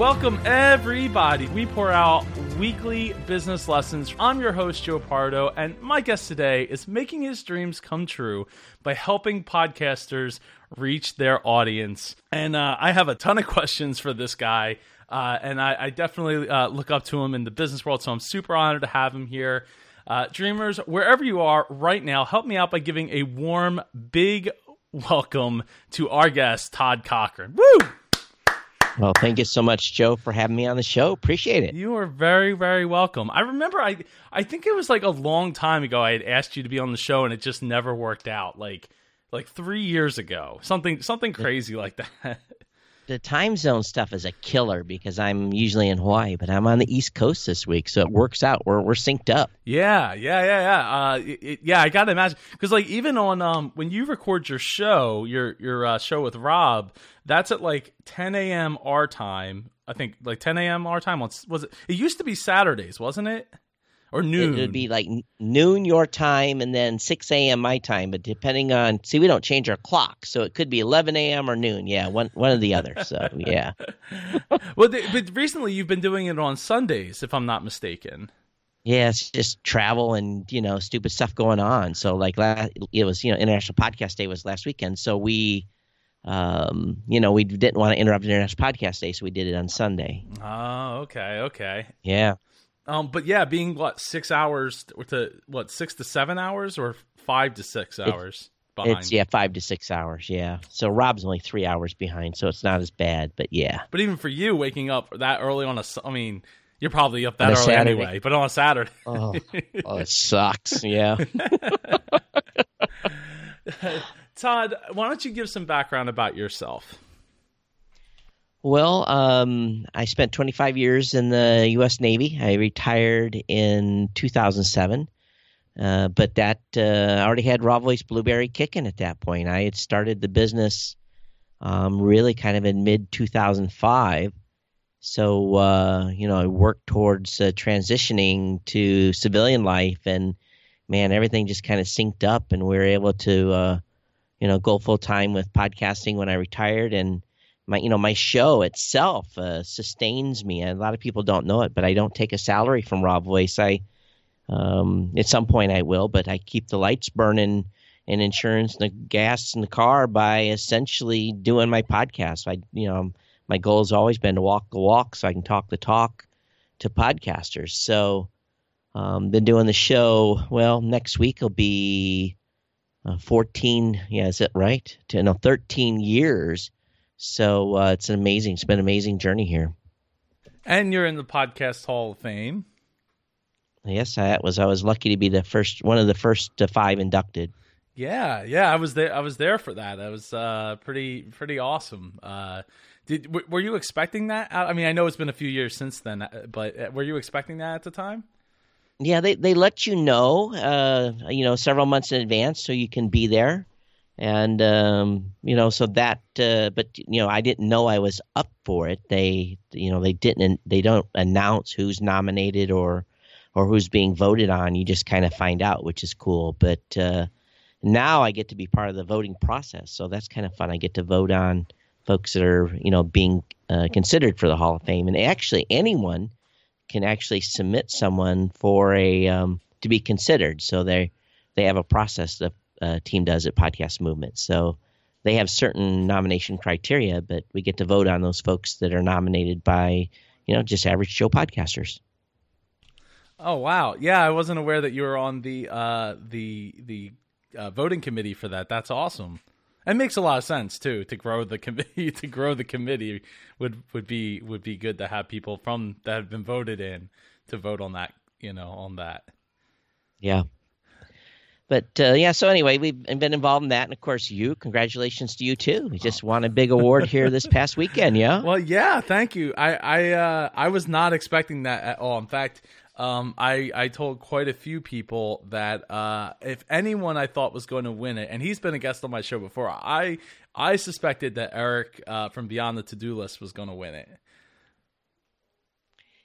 Welcome, everybody. We pour out weekly business lessons. I'm your host, Joe Pardo, and my guest today is making his dreams come true by helping podcasters reach their audience. And uh, I have a ton of questions for this guy, uh, and I, I definitely uh, look up to him in the business world, so I'm super honored to have him here. Uh, dreamers, wherever you are right now, help me out by giving a warm, big welcome to our guest, Todd Cochrane. Woo! Well, thank you so much, Joe, for having me on the show. Appreciate it. You are very, very welcome. I remember I I think it was like a long time ago I had asked you to be on the show and it just never worked out. Like like three years ago. Something something crazy like that. the time zone stuff is a killer because I'm usually in Hawaii, but I'm on the East Coast this week, so it works out. We're we're synced up. Yeah, yeah, yeah, yeah. Uh, it, it, yeah, I gotta imagine because like even on um when you record your show, your your uh, show with Rob, that's at like 10 a.m. our time. I think like 10 a.m. our time. Was it? It used to be Saturdays, wasn't it? Or noon. It would be like noon your time and then 6 a.m. my time. But depending on, see, we don't change our clock, so it could be 11 a.m. or noon. Yeah, one one or the other. So yeah. well, they, but recently you've been doing it on Sundays, if I'm not mistaken. Yeah, it's just travel and you know stupid stuff going on. So like last, it was you know International Podcast Day was last weekend, so we. Um, you know, we didn't want to interrupt International Podcast Day, so we did it on Sunday. Oh, okay, okay. Yeah. Um, but yeah, being what six hours to what six to seven hours or five to six hours it, behind. It's yeah, five to six hours. Yeah. So Rob's only three hours behind, so it's not as bad. But yeah. But even for you, waking up that early on a, I mean, you're probably up that early Saturday. anyway. But on a Saturday, oh, oh it sucks. Yeah. Todd, why don't you give some background about yourself? Well, um, I spent 25 years in the U.S. Navy. I retired in 2007, uh, but that uh, already had Raw Voice Blubrry kicking at that point. I had started the business um, really kind of in mid 2005. So uh, you know, I worked towards uh, transitioning to civilian life, and man, everything just kind of synced up, and we were able to uh, you know go full time with podcasting when I retired and my you know my show itself uh, sustains me. And a lot of people don't know it, but I don't take a salary from RawVoice. I um, at some point I will, but I keep the lights burning and insurance, and the gas in the car by essentially doing my podcast. I you know my goal has always been to walk the walk so I can talk the talk to podcasters. So um, been doing the show. Well, next week will be uh, 14. Yeah, is it right? To, no, 13 years so uh, it's an amazing. It's been an amazing journey here. And you're in the podcast Hall of Fame. Yes, I was. I was lucky to be the first, one of the first five inducted. Yeah, yeah, I was there. I was there for that. That was uh, pretty, pretty awesome. Uh, did w- were you expecting that? I mean, I know it's been a few years since then, uh, but uh, were you expecting that at the time? Yeah, they they let you know, uh, you know, several months in advance, so you can be there and um, you know so that uh, but you know i didn't know i was up for it. They you know they didn't they don't announce who's nominated or or who's being voted on. You just kind of find out which is cool. But uh, now i get to be part of the voting process. So that's kind of fun. I get to vote on folks that are you know being uh, considered for the hall of fame. And actually anyone can actually submit someone for a um, to be considered. So they they have a process that uh, team does at Podcast Movement. So they have certain nomination criteria, but we get to vote on those folks that are nominated by, you know, just average Joe podcasters. Oh wow, yeah, I wasn't aware that you were on the uh, the the uh, voting committee for that. That's awesome. It makes a lot of sense too to grow the committee. To grow the committee would would be would be good to have people from that have been voted in to vote on that. You know, on that. Yeah, but uh, yeah, so anyway, we've been involved in that, and of course, you. Congratulations to you too. We just won a big award here this past weekend. Yeah. Well, yeah, thank you. I I uh, I was not expecting that at all. In fact, um, I I told quite a few people that uh, if anyone I thought was going to win it, and he's been a guest on my show before, I I suspected that Eric uh, from Beyond the To Do List was going to win it.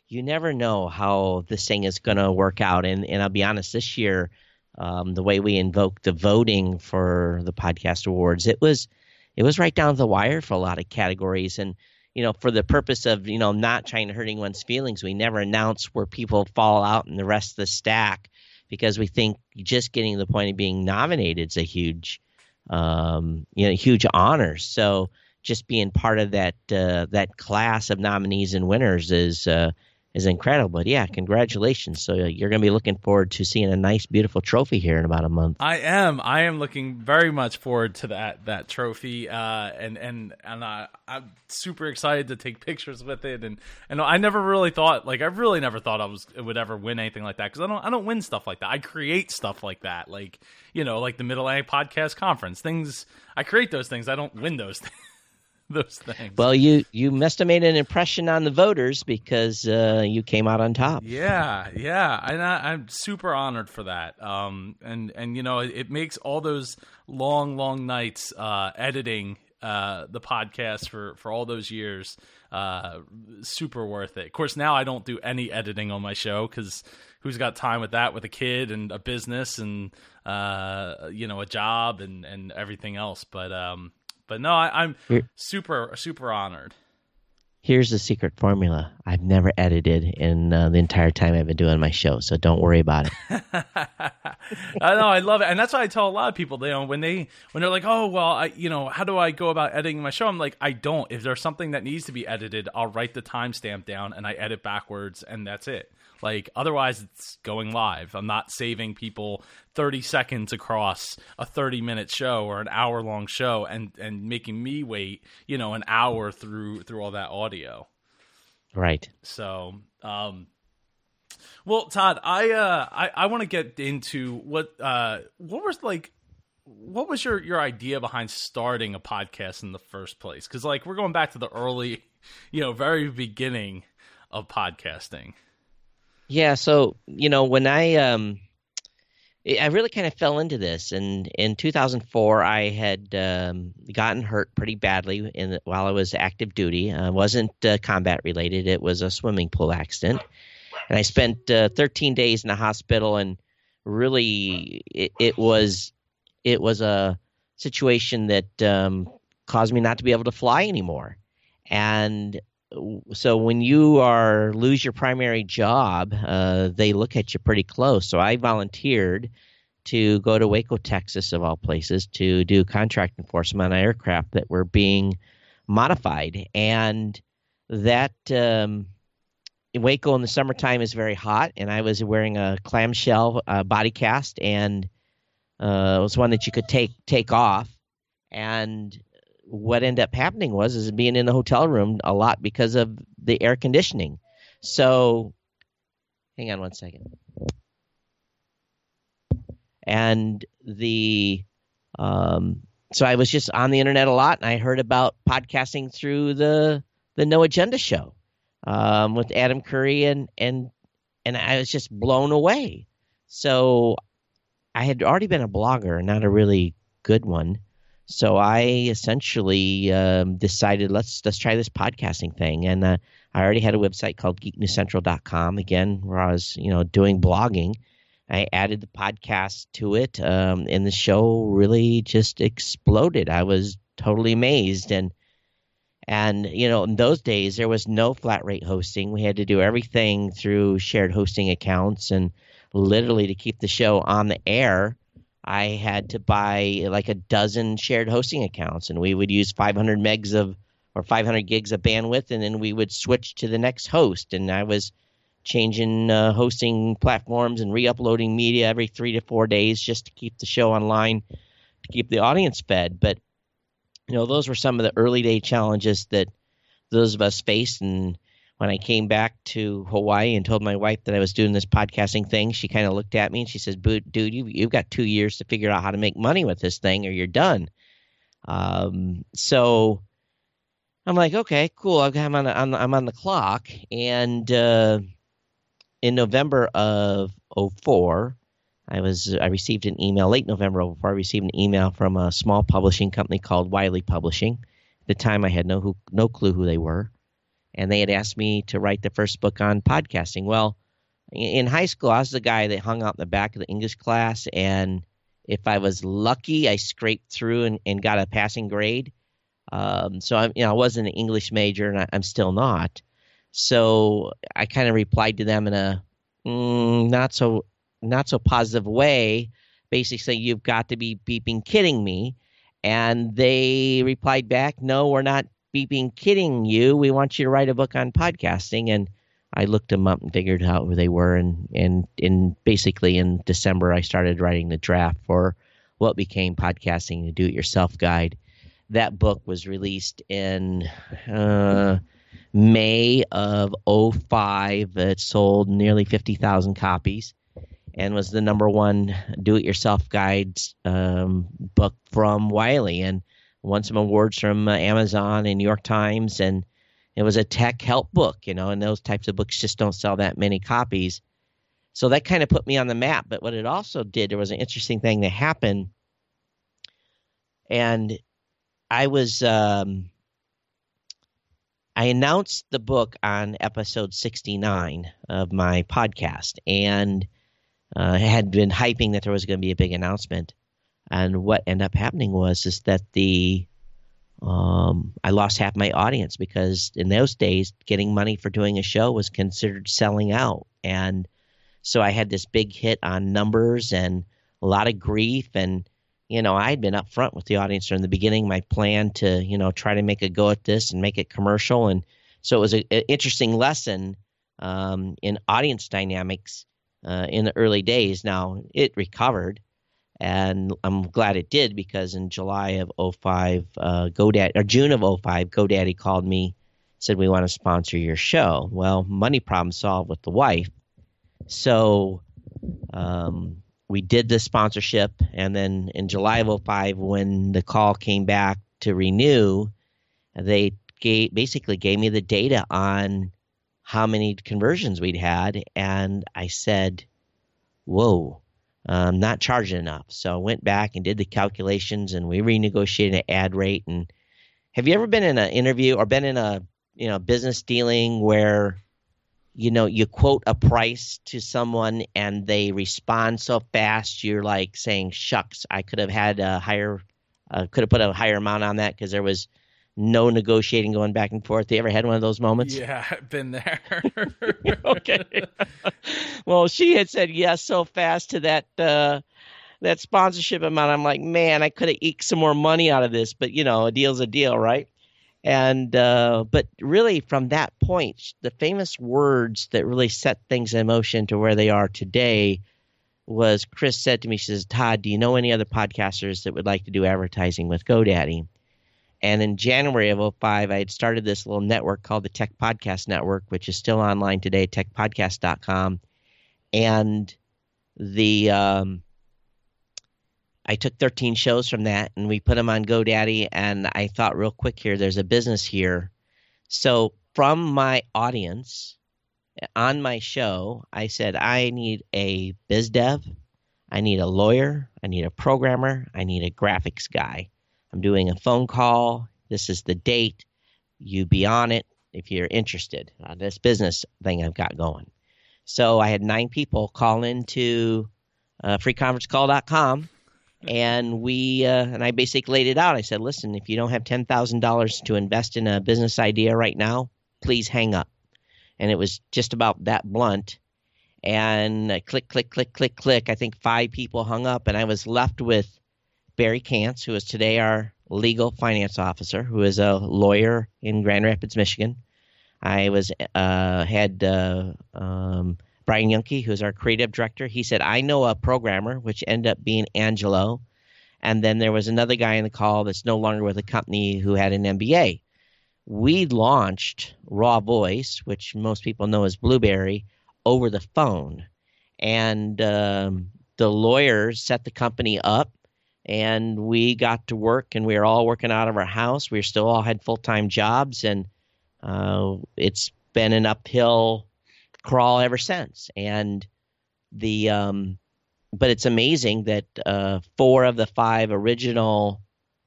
You never know how this thing is going to work out, and and I'll be honest, this year um, the way we invoked the voting for the podcast awards. It was it was right down the wire for a lot of categories, and you know, for the purpose of you know not trying to hurt anyone's feelings, we never announce where people fall out in the rest of the stack because we think just getting to the point of being nominated is a huge, um, you know, huge honor. So just being part of that uh, that class of nominees and winners is uh, is incredible. But yeah, congratulations. So uh, you're going to be looking forward to seeing a nice, beautiful trophy here in about a month. I am. I am looking very much forward to that that trophy, uh, and and and I, I'm super excited to take pictures with it. And and I never really thought, like, I really never thought I was would ever win anything like that because I don't I don't win stuff like that. I create stuff like that, like you know, like the Middle Atlantic Podcast Conference things. I create those things. I don't win those things. those things. Well, you you must have made an impression on the voters because uh, you came out on top. Yeah, yeah, and I, am super honored for that. Um, and and you know, it, it makes all those long, long nights uh, editing uh, the podcast for for all those years uh, super worth it. Of course, now I don't do any editing on my show because who's got time with that with a kid and a business and uh, you know a job and and everything else. But um, but no, I, am super super honored. Here's the secret formula. I've never edited in uh, the entire time I've been doing my show, so don't worry about it. I know, I love it, and that's why I tell a lot of people. You know, when they when they're like, "Oh, well, I, you know, how do I go about editing my show?" I'm like, I don't. If there's something that needs to be edited, I'll write the timestamp down and I edit backwards, and that's it. Like otherwise, it's going live. I'm not saving people 30 seconds across a 30 minute show or an hour long show and and making me wait, you know, an hour through through all that audio. Right. So, um, well, Todd, I uh, I, I want to get into what uh, what was like, what was your your idea behind starting a podcast in the first place? Because like we're going back to the early, you know, very beginning of podcasting. Yeah, so you know when I um, I really kind of fell into this, and in 2004 I had um, gotten hurt pretty badly in while I was active duty. Uh, wasn't uh, combat related; it was a swimming pool accident, and I spent uh, 13 days in the hospital. And really, it, it was it was a situation that um, caused me not to be able to fly anymore, and so when you are lose your primary job, uh, they look at you pretty close. So I volunteered to go to Waco, Texas, of all places, to do contract enforcement on aircraft that were being modified, and that um, Waco in the summertime is very hot, and I was wearing a clamshell uh, body cast, and uh, it was one that you could take take off, and what ended up happening was is being in the hotel room a lot because of the air conditioning. So, hang on one second. And the um, so I was just on the internet a lot, and I heard about podcasting through the the No Agenda show um, with Adam Curry, and and and I was just blown away. So I had already been a blogger, not a really good one, so I essentially um, decided let's let's try this podcasting thing, and uh, I already had a website called GeekNewsCentral.com. Again, where I was you know doing blogging. I added the podcast to it, um, and the show really just exploded. I was totally amazed, and and you know in those days there was no flat rate hosting. We had to do everything through shared hosting accounts, and literally to keep the show on the air I had to buy like a dozen shared hosting accounts, and we would use 500 megs of or 500 gigs of bandwidth, and then we would switch to the next host. And I was changing uh, hosting platforms and re-uploading media every three to four days just to keep the show online, to keep the audience fed. But you know, those were some of the early day challenges that those of us faced, and when I came back to Hawaii and told my wife that I was doing this podcasting thing, she kind of looked at me and she says, "Dude, you you've got two years to figure out how to make money with this thing, or you're done." Um, so I'm like, okay, cool. I'm on, the, I'm on the clock, and uh, in November of 04, I was I received an email late November of 04. I received an email from a small publishing company called Wiley Publishing. At the time, I had no no clue who they were and they had asked me to write the first book on podcasting. Well, in high school, I was the guy that hung out in the back of the English class, and if I was lucky, I scraped through and, and got a passing grade. Um, so I'm, you know, I wasn't an English major, and I, am still not. So I kind of replied to them in a mm, not so not so positive way, basically saying you've got to be beeping kidding me. And they replied back, "No, we're not beeping kidding you. We want you to write a book on podcasting." And I looked them up and figured out who they were, and and in basically in December I started writing the draft for what became podcasting, the do-it-yourself guide. That book was released in uh, May of 05. It sold nearly 50,000 copies and was the number one do-it-yourself guides um, book from Wiley, and won some awards from uh, Amazon and New York Times, and it was a tech help book, you know, and those types of books just don't sell that many copies. So that kind of put me on the map. But what it also did, there was an interesting thing that happened, and I was um, I announced the book on episode 69 of my podcast, and uh, had been hyping that there was going to be a big announcement. And what ended up happening was is that the um, I lost half my audience because in those days, getting money for doing a show was considered selling out, and so I had this big hit on numbers and a lot of grief. And you know, I had been upfront with the audience from the beginning. My plan to you know try to make a go at this and make it commercial, and so it was an interesting lesson um, in audience dynamics uh, in the early days. Now it recovered, and I'm glad it did because in July of 05, uh, GoDaddy or June of 05, GoDaddy called me, said we want to sponsor your show. Well, money problem solved with the wife, so um, we did the sponsorship, and then in July of 05, when the call came back to renew, they gave, basically gave me the data on how many conversions we'd had, and I said, "Whoa, I'm not charging enough." So I went back and did the calculations, and we renegotiated an ad rate. And have you ever been in an interview or been in a you know business dealing where you know you quote a price to someone and they respond so fast you're like saying shucks i could have had a higher uh, could have put a higher amount on that because there was no negotiating going back and forth. You ever had one of those moments? Yeah, I've been there. okay. well, she had said yes so fast to that uh, that sponsorship amount. I'm like, man, I could have eked some more money out of this, but you know, a deal's a deal, right? And uh, but really, from that point, the famous words that really set things in motion to where they are today was Chris said to me, she says, Todd, do you know any other podcasters that would like to do advertising with GoDaddy? And in January of 05, I had started this little network called the Tech Podcast Network, which is still online today, techpodcast.com. And the um, I took 13 shows from that and we put them on GoDaddy. And I thought, real quick here, there's a business here. So from my audience on my show, I said, I need a biz dev, I need a lawyer, I need a programmer, I need a graphics guy. I'm doing a phone call. This is the date. You be on it if you're interested on this business thing I've got going. So I had nine people call into uh, freeconferencecall.com and we uh, and I basically laid it out. I said, "Listen, if you don't have ten thousand dollars to invest in a business idea right now, please hang up." And it was just about that blunt. And uh, click, click, click, click, click. I think five people hung up, and I was left with Barry Kantz, who is today our legal finance officer, who is a lawyer in Grand Rapids, Michigan. I was uh, had uh, um, Brian Yunke, who's our creative director. He said, "I know a programmer," which ended up being Angelo. And then there was another guy in the call that's no longer with the company who had an MBA. We launched RawVoice, which most people know as Blubrry, over the phone, and um, the lawyers set the company up and we got to work and we were all working out of our house. We still all had full-time jobs and uh, it's been an uphill crawl ever since. And the um, but it's amazing that uh, four of the five original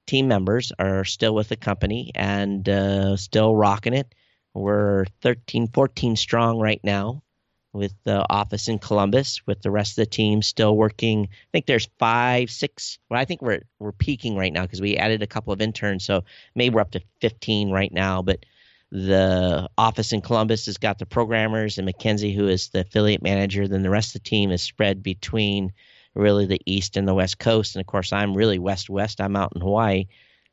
team members are still with the company and uh, still rocking it. We're 13 14 strong right now with the office in Columbus, with the rest of the team still working. I think there's five, six. Well, I think we're we're peaking right now because we added a couple of interns, so maybe we're up to 15 right now. But the office in Columbus has got the programmers and Mackenzie, who is the affiliate manager. Then the rest of the team is spread between really the east and the west coast, and of course I'm really west west. I'm out in Hawaii,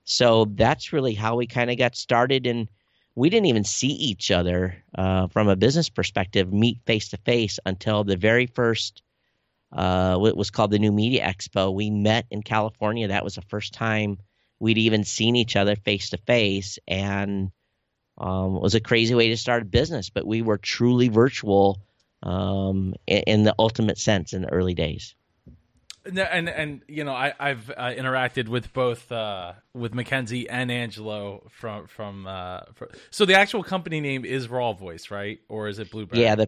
so that's really how we kind of got started and we didn't even see each other uh, from a business perspective meet face to face until the very first uh, what was called the new media expo. We met in california. That was the first time we'd even seen each other face to face and um, it was a crazy way to start a business but we were truly virtual um, in, in the ultimate sense in the early days and and you know I I've uh, interacted with both uh, with Mackenzie and Angelo from from uh, for, so the actual company name is RawVoice right or is it Blubrry? Yeah, the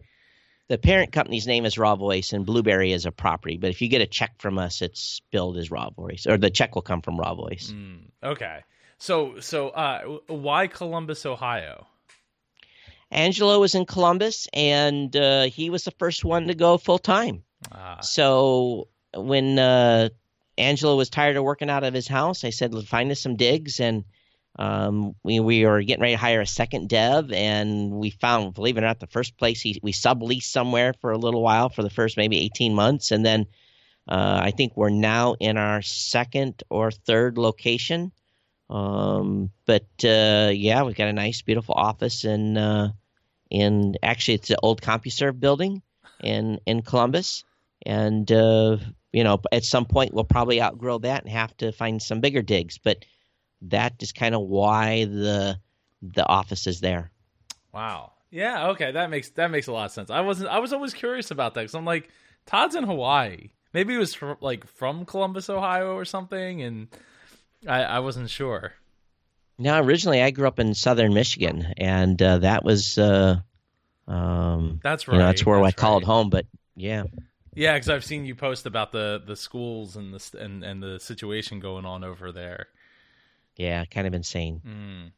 the parent company's name is RawVoice and Blubrry is a property. But if you get a check from us, it's billed as RawVoice or the check will come from RawVoice. Mm, okay, so so uh, why Columbus, Ohio? Angelo was in Columbus and uh, he was the first one to go full time. Ah. So when uh, Angelo was tired of working out of his house, I said, "Let's find us some digs." And um, we we were getting ready to hire a second dev, and we found, believe it or not, the first place he, we subleased somewhere for a little while for the first maybe eighteen months, and then uh, I think we're now in our second or third location. Um, but uh, yeah, we've got a nice, beautiful office in uh, in actually it's the old CompuServe building in in Columbus, and uh, you know, at some point we'll probably outgrow that and have to find some bigger digs. But that is kind of why the the office is there. Wow. Yeah. Okay. That makes that makes a lot of sense. I wasn't. I was always curious about that because I'm like, Todd's in Hawaii. Maybe he was from, like from Columbus, Ohio, or something, and I, I wasn't sure. Now, originally, I grew up in southern Michigan, and uh, that was uh, um, that's right. You know, that's where that's I called home. But yeah, yeah, because I've seen you post about the the schools and the and and the situation going on over there. Yeah, kind of insane.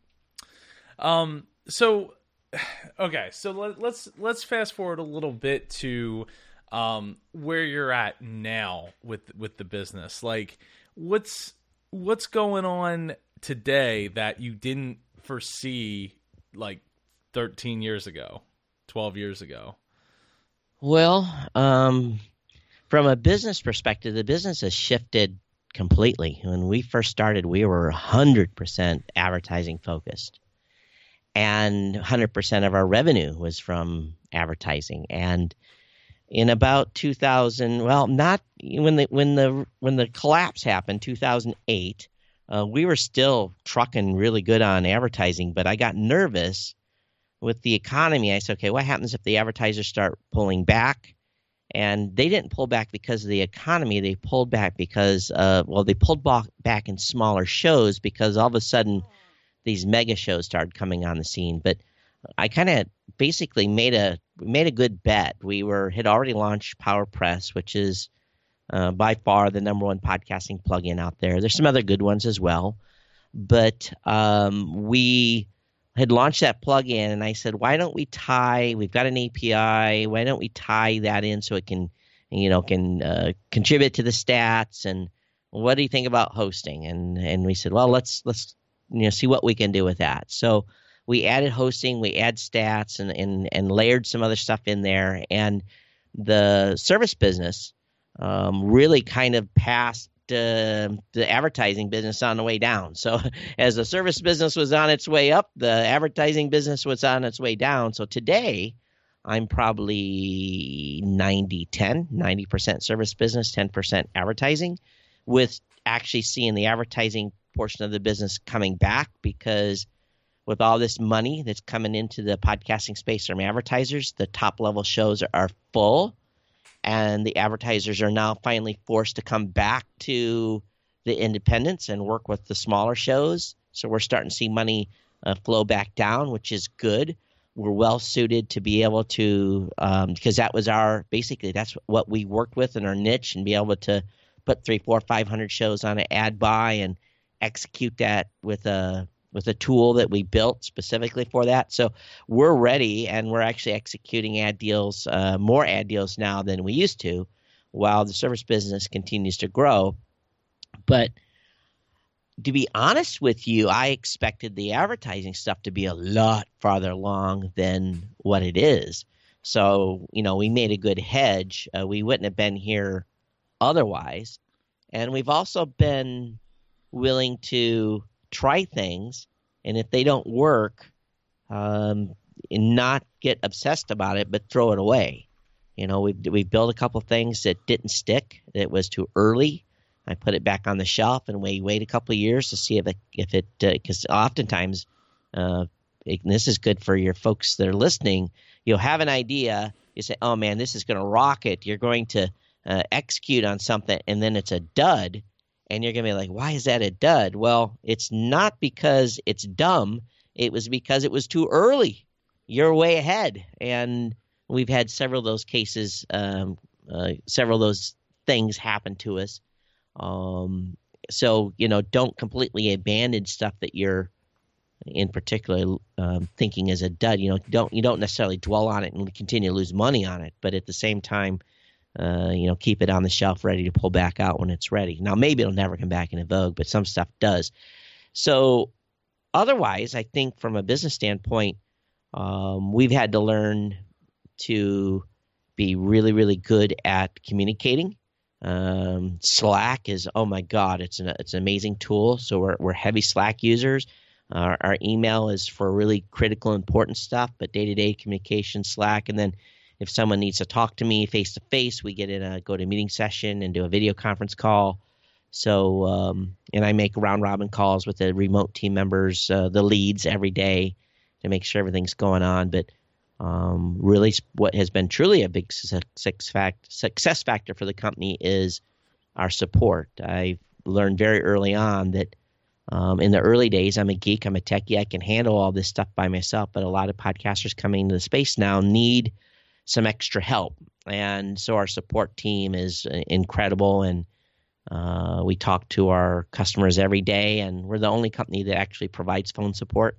Mm. Um. So, okay. So let, let's let's fast forward a little bit to um where you're at now with with the business. Like, what's what's going on today that you didn't foresee like 13 years ago, 12 years ago? Well, um, from a business perspective, the business has shifted completely. When we first started, we were 100% advertising focused. And 100% of our revenue was from advertising. And in about 2000, well, not when the when the when the collapse happened, 2008, uh, we were still trucking really good on advertising, but I got nervous with the economy, I said, okay, what happens if the advertisers start pulling back? And they didn't pull back because of the economy. They pulled back because, uh, well, they pulled back in smaller shows because all of a sudden these mega shows started coming on the scene. But I kind of basically made a made a good bet. We were had already launched PowerPress, which is uh, by far the number one podcasting plugin out there. There's some other good ones as well, but um, we had launched that plugin, and I said, why don't we tie? We've got an API. Why don't we tie that in so it can, you know, can uh, contribute to the stats? And what do you think about hosting? And and we said, well, let's let's you know see what we can do with that. So we added hosting, we add stats, and and and layered some other stuff in there, and the service business um, really kind of passed uh, the advertising business on the way down. So as the service business was on its way up, the advertising business was on its way down. So today, I'm probably 90 10, 90% service business, 10% advertising, with actually seeing the advertising portion of the business coming back because with all this money that's coming into the podcasting space from advertisers, the top level shows are full and the advertisers are now finally forced to come back to the independents and work with the smaller shows. So we're starting to see money uh, flow back down, which is good. We're well suited to be able to, um, because that was our basically that's what we worked with in our niche, and be able to put three, four, five hundred shows on an ad buy and execute that with a with a tool that we built specifically for that. So we're ready, and we're actually executing ad deals, uh, more ad deals now than we used to, while the service business continues to grow. But to be honest with you, I expected the advertising stuff to be a lot farther along than what it is. So, you know, we made a good hedge. Uh, we wouldn't have been here otherwise. And we've also been willing to try things. And if they don't work, um, not get obsessed about it, but throw it away. You know, we we built a couple things that didn't stick. That was too early. I put it back on the shelf and we wait a couple years to see if it if it because uh, oftentimes, uh, it, this is good for your folks that are listening. You'll have an idea. You say, "Oh man, this is going to rock it." You're going to uh, execute on something, and then it's a dud, and you're going to be like, "Why is that a dud?" Well, it's not because it's dumb. It was because it was too early. You're way ahead, and we've had several of those cases, um, uh, several of those things happen to us um, so you know, don't completely abandon stuff that you're in particular um, thinking is a dud. You know, don't you don't necessarily dwell on it and continue to lose money on it, but at the same time, uh, you know, keep it on the shelf ready to pull back out when it's ready. Now, maybe it'll never come back into vogue, but some stuff does. So, otherwise, I think from a business standpoint, um, we've had to learn to be really, really good at communicating um, Slack is oh my god, it's an it's an amazing tool. So we're we're heavy Slack users. Our, our email is for really critical, important stuff, but day to day communication, Slack, and then if someone needs to talk to me face to face, we get in a GoToMeeting session and do a video conference call. So um, and I make round robin calls with the remote team members, uh, the leads every day to make sure everything's going on. But um, really, what has been truly a big success factor for the company is our support. I learned very early on that um, in the early days, I'm a geek, I'm a techie, I can handle all this stuff by myself. But a lot of podcasters coming into the space now need some extra help, and so our support team is uh, incredible. And uh, we talk to our customers every day, and we're the only company that actually provides phone support.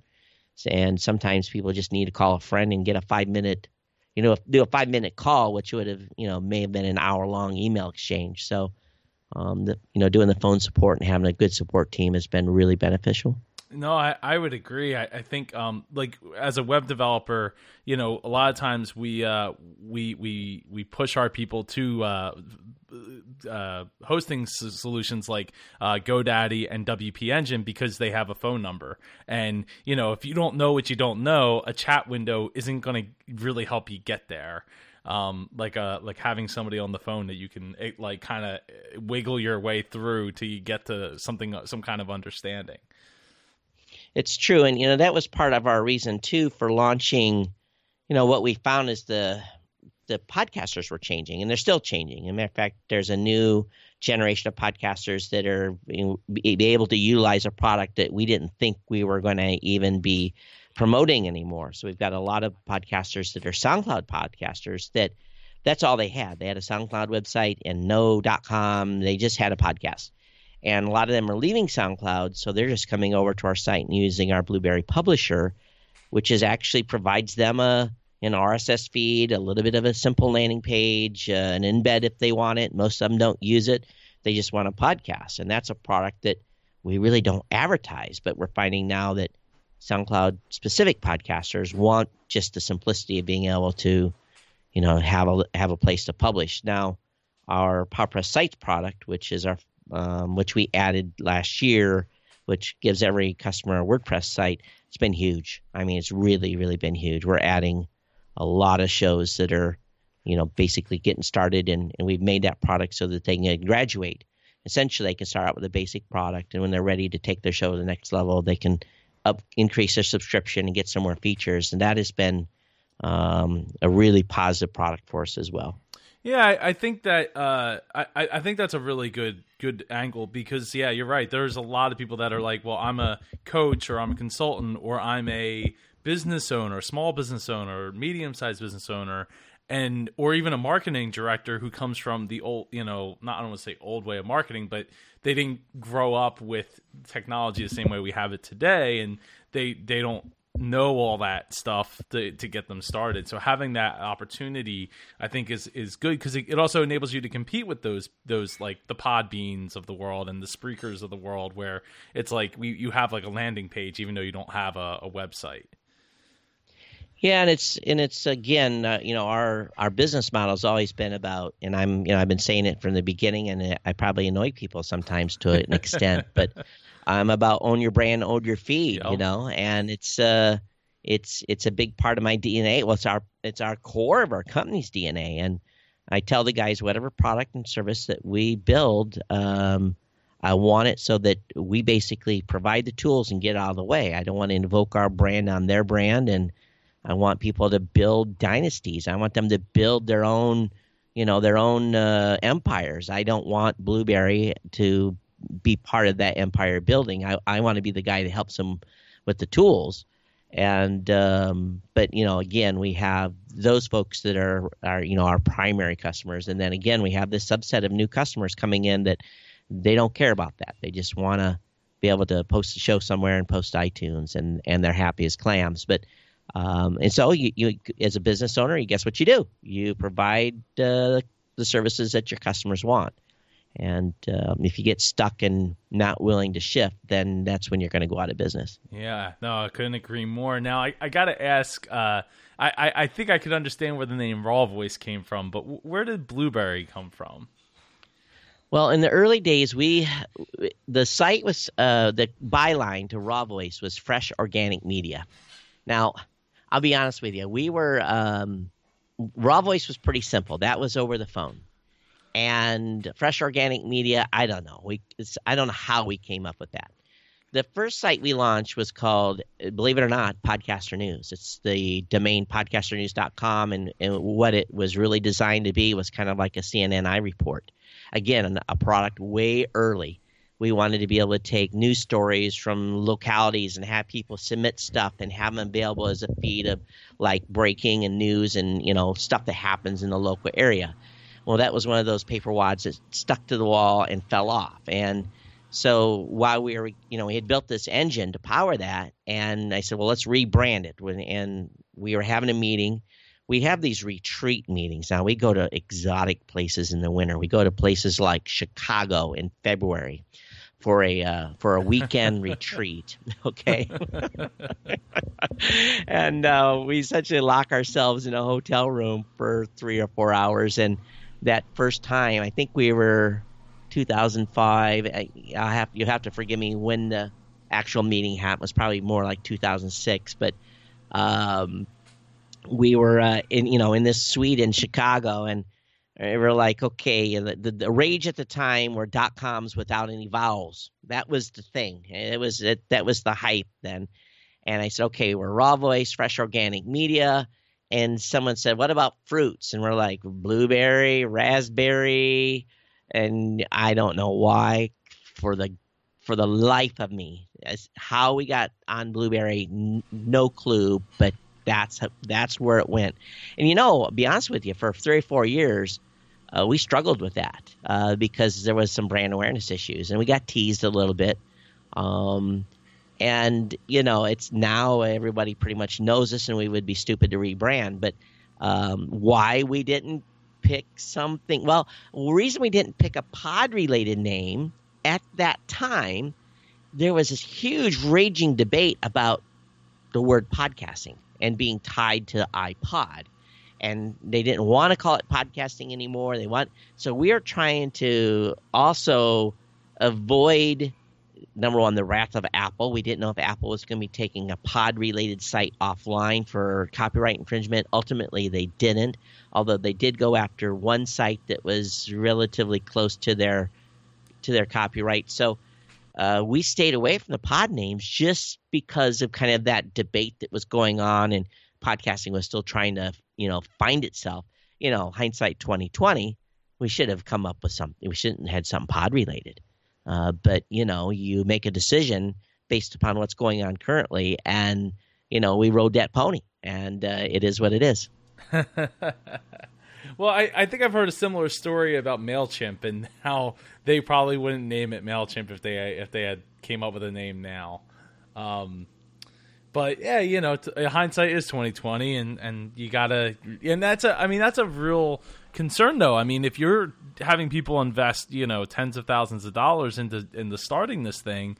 And sometimes people just need to call a friend and get a five minute you know do a five minute call which would have you know may have been an hour long email exchange. So um, the, you know doing the phone support and having a good support team has been really beneficial no, I, I would agree. I, I think um, like as a web developer, you know, a lot of times we uh, we we we push our people to uh, uh, hosting s- solutions like uh, GoDaddy and WP Engine because they have a phone number. And you know, if you don't know what you don't know, a chat window isn't going to really help you get there. Um, like uh, like having somebody on the phone that you can eh, like kind of wiggle your way through to get to something some kind of understanding it's true, and you know that was part of our reason too for launching. You know what we found is the the podcasters were changing, and they're still changing. As a matter of fact, there's a new generation of podcasters that are be able to utilize a product that we didn't think we were going to even be promoting anymore. So we've got a lot of podcasters that are SoundCloud podcasters that that's all they had. They had a SoundCloud website and no.com. They just had a podcast and a lot of them are leaving SoundCloud, so they're just coming over to our site and using our Blubrry publisher, which is actually provides them a an RSS feed, a little bit of a simple landing page, uh, an embed if they want it. Most of them don't use it; they just want a podcast, and that's a product that we really don't advertise. But we're finding now that SoundCloud specific podcasters want just the simplicity of being able to, you know, have a have a place to publish. Now, our PowerPress Sites product, which is our um, which we added last year, which gives every customer a WordPress site. It's been huge. I mean, it's really, really been huge. We're adding a lot of shows that are, you know, basically getting started, and, and we've made that product so that they can graduate. Essentially, they can start out with a basic product, and when they're ready to take their show to the next level, they can up increase their subscription and get some more features. And that has been um, a really positive product for us as well. Yeah, I, I think that uh, I, I think that's a really good good angle because yeah, you're right. There's a lot of people that are like, well, I'm a coach or I'm a consultant or I'm a business owner, small business owner, medium sized business owner, and or even a marketing director who comes from the old you know not I don't want to say old way of marketing but they didn't grow up with technology the same way we have it today and they they don't know all that stuff to, to get them started. So having that opportunity i think is is good because it, it, also enables you to compete with those those like the Podbeans of the world and the Spreakers of the world where it's like we, you have like a landing page even though you don't have a, a website. Yeah, and it's and it's again, uh, you know, our our business model has always been about, and I'm, you know, I've been saying it from the beginning, and I probably annoy people sometimes to an extent, but I'm about own your brand, own your feed, you know, and it's uh, it's it's a big part of my DNA. Well, it's our it's our core of our company's DNA, and I tell the guys whatever product and service that we build, um, I want it so that we basically provide the tools and get out of the way. I don't want to invoke our brand on their brand and I want people to build dynasties. I want them to build their own, you know, their own uh, empires. I don't want Blubrry to be part of that empire building. I, I want to be the guy that helps them with the tools. And um, but you know, again, we have those folks that are are you know our primary customers, and then again, we have this subset of new customers coming in that they don't care about that. They just want to be able to post a show somewhere and post iTunes, and and they're happy as clams. But um, and so, you, you, as a business owner, you guess what you do? You provide uh, the services that your customers want. And um, if you get stuck and not willing to shift, then that's when you're going to go out of business. Yeah, no, I couldn't agree more. Now, I, I got to ask. Uh, I, I think I could understand where the name RawVoice came from, but where did Blubrry come from? Well, in the early days, we the site was uh, the byline to RawVoice was Fresh Organic Media. Now, I'll be honest with you. We were um, raw voice was pretty simple. That was over the phone, and fresh organic media. I don't know. We I don't know how we came up with that. The first site we launched was called, believe it or not, Podcaster News. It's the domain podcasternews.com, and, and what it was really designed to be was kind of like a CNN I report. Again, a product way early we wanted to be able to take news stories from localities and have people submit stuff and have them available as a feed of like breaking and news and you know stuff that happens in the local area. Well, that was one of those paper wads that stuck to the wall and fell off. And so while we were, you know, we had built this engine to power that, and I said, well, let's rebrand it. And we were having a meeting. We have these retreat meetings now. We go to exotic places in the winter. We go to places like Chicago in February for a uh, for a weekend retreat. Okay, and uh, we essentially lock ourselves in a hotel room for three or four hours. And that first time, I think we were 2005. I, have you have to forgive me when the actual meeting happened. It was probably more like 2006, but. Um, we were uh, in you know in this suite in Chicago, and we were like, okay, the, the, the, rage at the time were dot coms without any vowels. That was the thing. It was it, that was the hype then. And I said, okay, we're raw voice, fresh organic media. And someone said, what about fruits? And we're like, blueberry, raspberry, and I don't know why. For the for the life of me, as how we got on blueberry, n- no clue. But that's that's where it went. And you know, be honest with you, for three or four years, uh, we struggled with that uh, because there was some brand awareness issues, and we got teased a little bit. Um, and you know, it's now everybody pretty much knows us, and we would be stupid to rebrand. But um, why we didn't pick something? Well, the reason we didn't pick a pod-related name at that time, there was this huge raging debate about the word podcasting and being tied to iPod. And they didn't want to call it podcasting anymore. They want so we are trying to also avoid number one the wrath of Apple. We didn't know if Apple was going to be taking a pod related site offline for copyright infringement. Ultimately, they didn't, although they did go after one site that was relatively close to their to their copyright. So uh, we stayed away from the pod names just because of kind of that debate that was going on and podcasting was still trying to you know find itself you know hindsight 2020 we should have come up with something we shouldn't have had something pod related uh, but you know you make a decision based upon what's going on currently and you know we rode that pony and uh, it is what it is well, I, I think I've heard a similar story about Mailchimp and how they probably wouldn't name it Mailchimp if they if they had came up with a name now. Um, but yeah, you know, t- hindsight is twenty twenty, and and you gotta, and that's a, I mean, that's a real concern though. I mean, if you're having people invest, you know, tens of thousands of dollars into into starting this thing,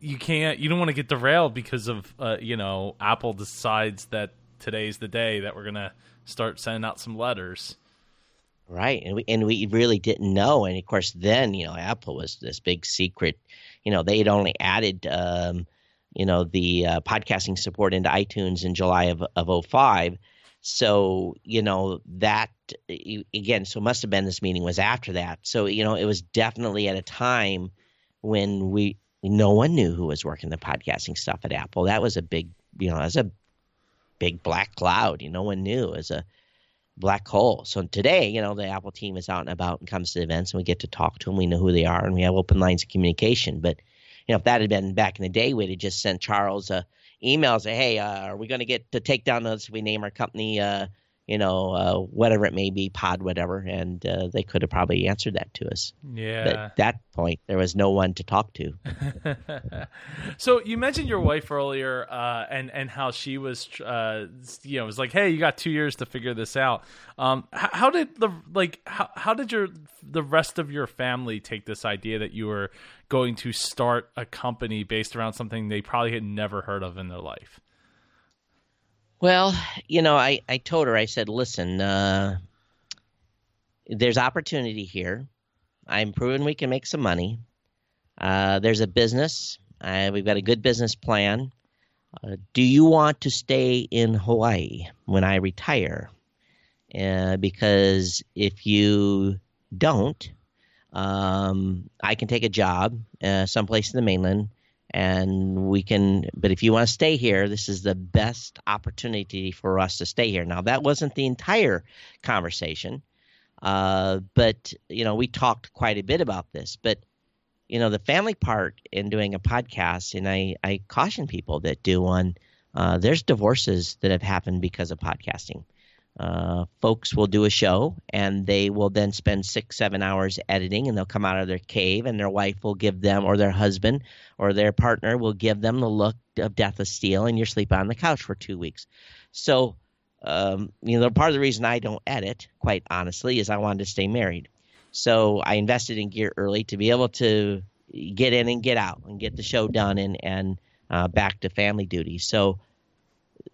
you can't, you don't want to get derailed because of, uh, you know, Apple decides that today's the day that we're gonna start sending out some letters. Right, and we and we really didn't know, and of course, then you know, Apple was this big secret. You know, they had only added. Um, you know the uh, podcasting support into iTunes in July of of 05. So you know that again. So must have been this meeting was after that. So you know it was definitely at a time when we no one knew who was working the podcasting stuff at Apple. That was a big you know as a big black cloud. You know, no one knew as a black hole. So today, you know, the Apple team is out and about and comes to events, and we get to talk to them. We know who they are, and we have open lines of communication. But you know, if that had been back in the day, we'd have just sent Charles a email say, "Hey, uh, are we going to get to take down those? We name our company, uh, you know, uh, whatever it may be, Pod, whatever." And uh, they could have probably answered that to us. Yeah. But at that point, there was no one to talk to. so you mentioned your wife earlier, uh, and and how she was, uh, you know, was like, "Hey, you got two years to figure this out." Um, how, how did the like how how did your the rest of your family take this idea that you were going to start a company based around something they probably had never heard of in their life? Well, you know, I, I told her, I said, listen, uh, there's opportunity here. I'm proving we can make some money. Uh, there's a business. Uh, we've got a good business plan. Uh, do you want to stay in Hawaii when I retire? Uh, because if you don't, um, I can take a job uh, someplace in the mainland, and we can. But if you want to stay here, this is the best opportunity for us to stay here. Now, that wasn't the entire conversation, uh, but you know, we talked quite a bit about this. But you know, the family part in doing a podcast, and I, I caution people that do one. Uh, there's divorces that have happened because of podcasting uh, folks will do a show and they will then spend six, seven hours editing and they'll come out of their cave and their wife will give them, or their husband or their partner will give them the look of Death of Steel and you're sleeping on the couch for two weeks. So, um, you know, part of the reason I don't edit, quite honestly, is I wanted to stay married. So I invested in gear early to be able to get in and get out and get the show done and, and uh, back to family duties. So,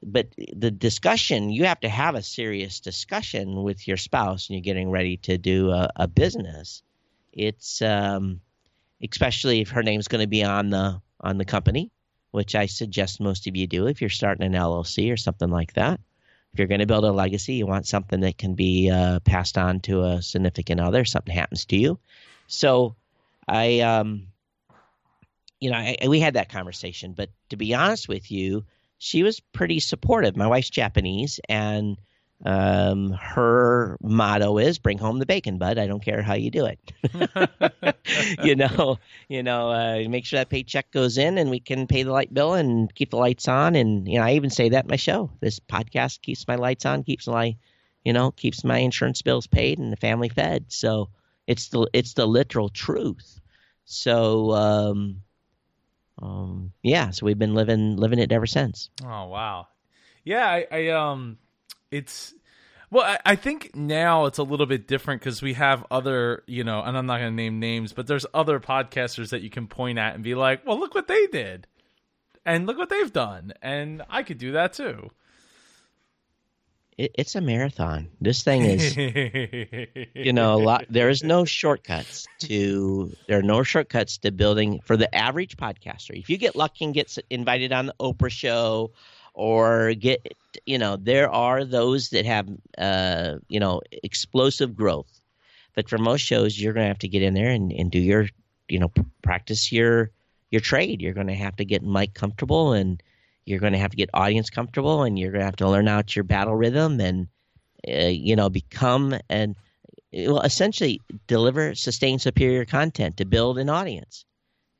but the discussion you have to have a serious discussion with your spouse and you're getting ready to do a, a business. It's um, especially if her name's going to be on the on the company which i suggest most of you do if you're starting an llc or something like that. If you're going to build a legacy you want something that can be uh, passed on to a significant other something happens to you. So i um you know I, we had that conversation but to be honest with you she was pretty supportive. My wife's Japanese, and um, her motto is "Bring home the bacon, bud. I don't care how you do it." you know, you know, uh, make sure that paycheck goes in, and we can pay the light bill and keep the lights on. And you know, I even say that in my show. This podcast keeps my lights on, keeps my, you know, keeps my insurance bills paid and the family fed. So it's the it's the literal truth. So um, um, yeah, so we've been living living it ever since. Oh wow, yeah, I, I um, it's well, I, I, think now it's a little bit different because we have other, you know, and I'm not going to name names, but there's other podcasters that you can point at and be like, well, look what they did, and look what they've done, and I could do that too it, it's a marathon. This thing is, you know, lot. There is no shortcuts to. There are no shortcuts to building for the average podcaster. If you get lucky and get invited on the Oprah show, or get, you know, there are those that have, uh, you know, explosive growth. But for most shows, you're going to have to get in there and, and do your, you know, practice your your trade. You're going to have to get mic comfortable and you're going to have to get audience comfortable and you're going to have to learn out your battle rhythm and uh, you know become and well essentially deliver sustain superior content to build an audience.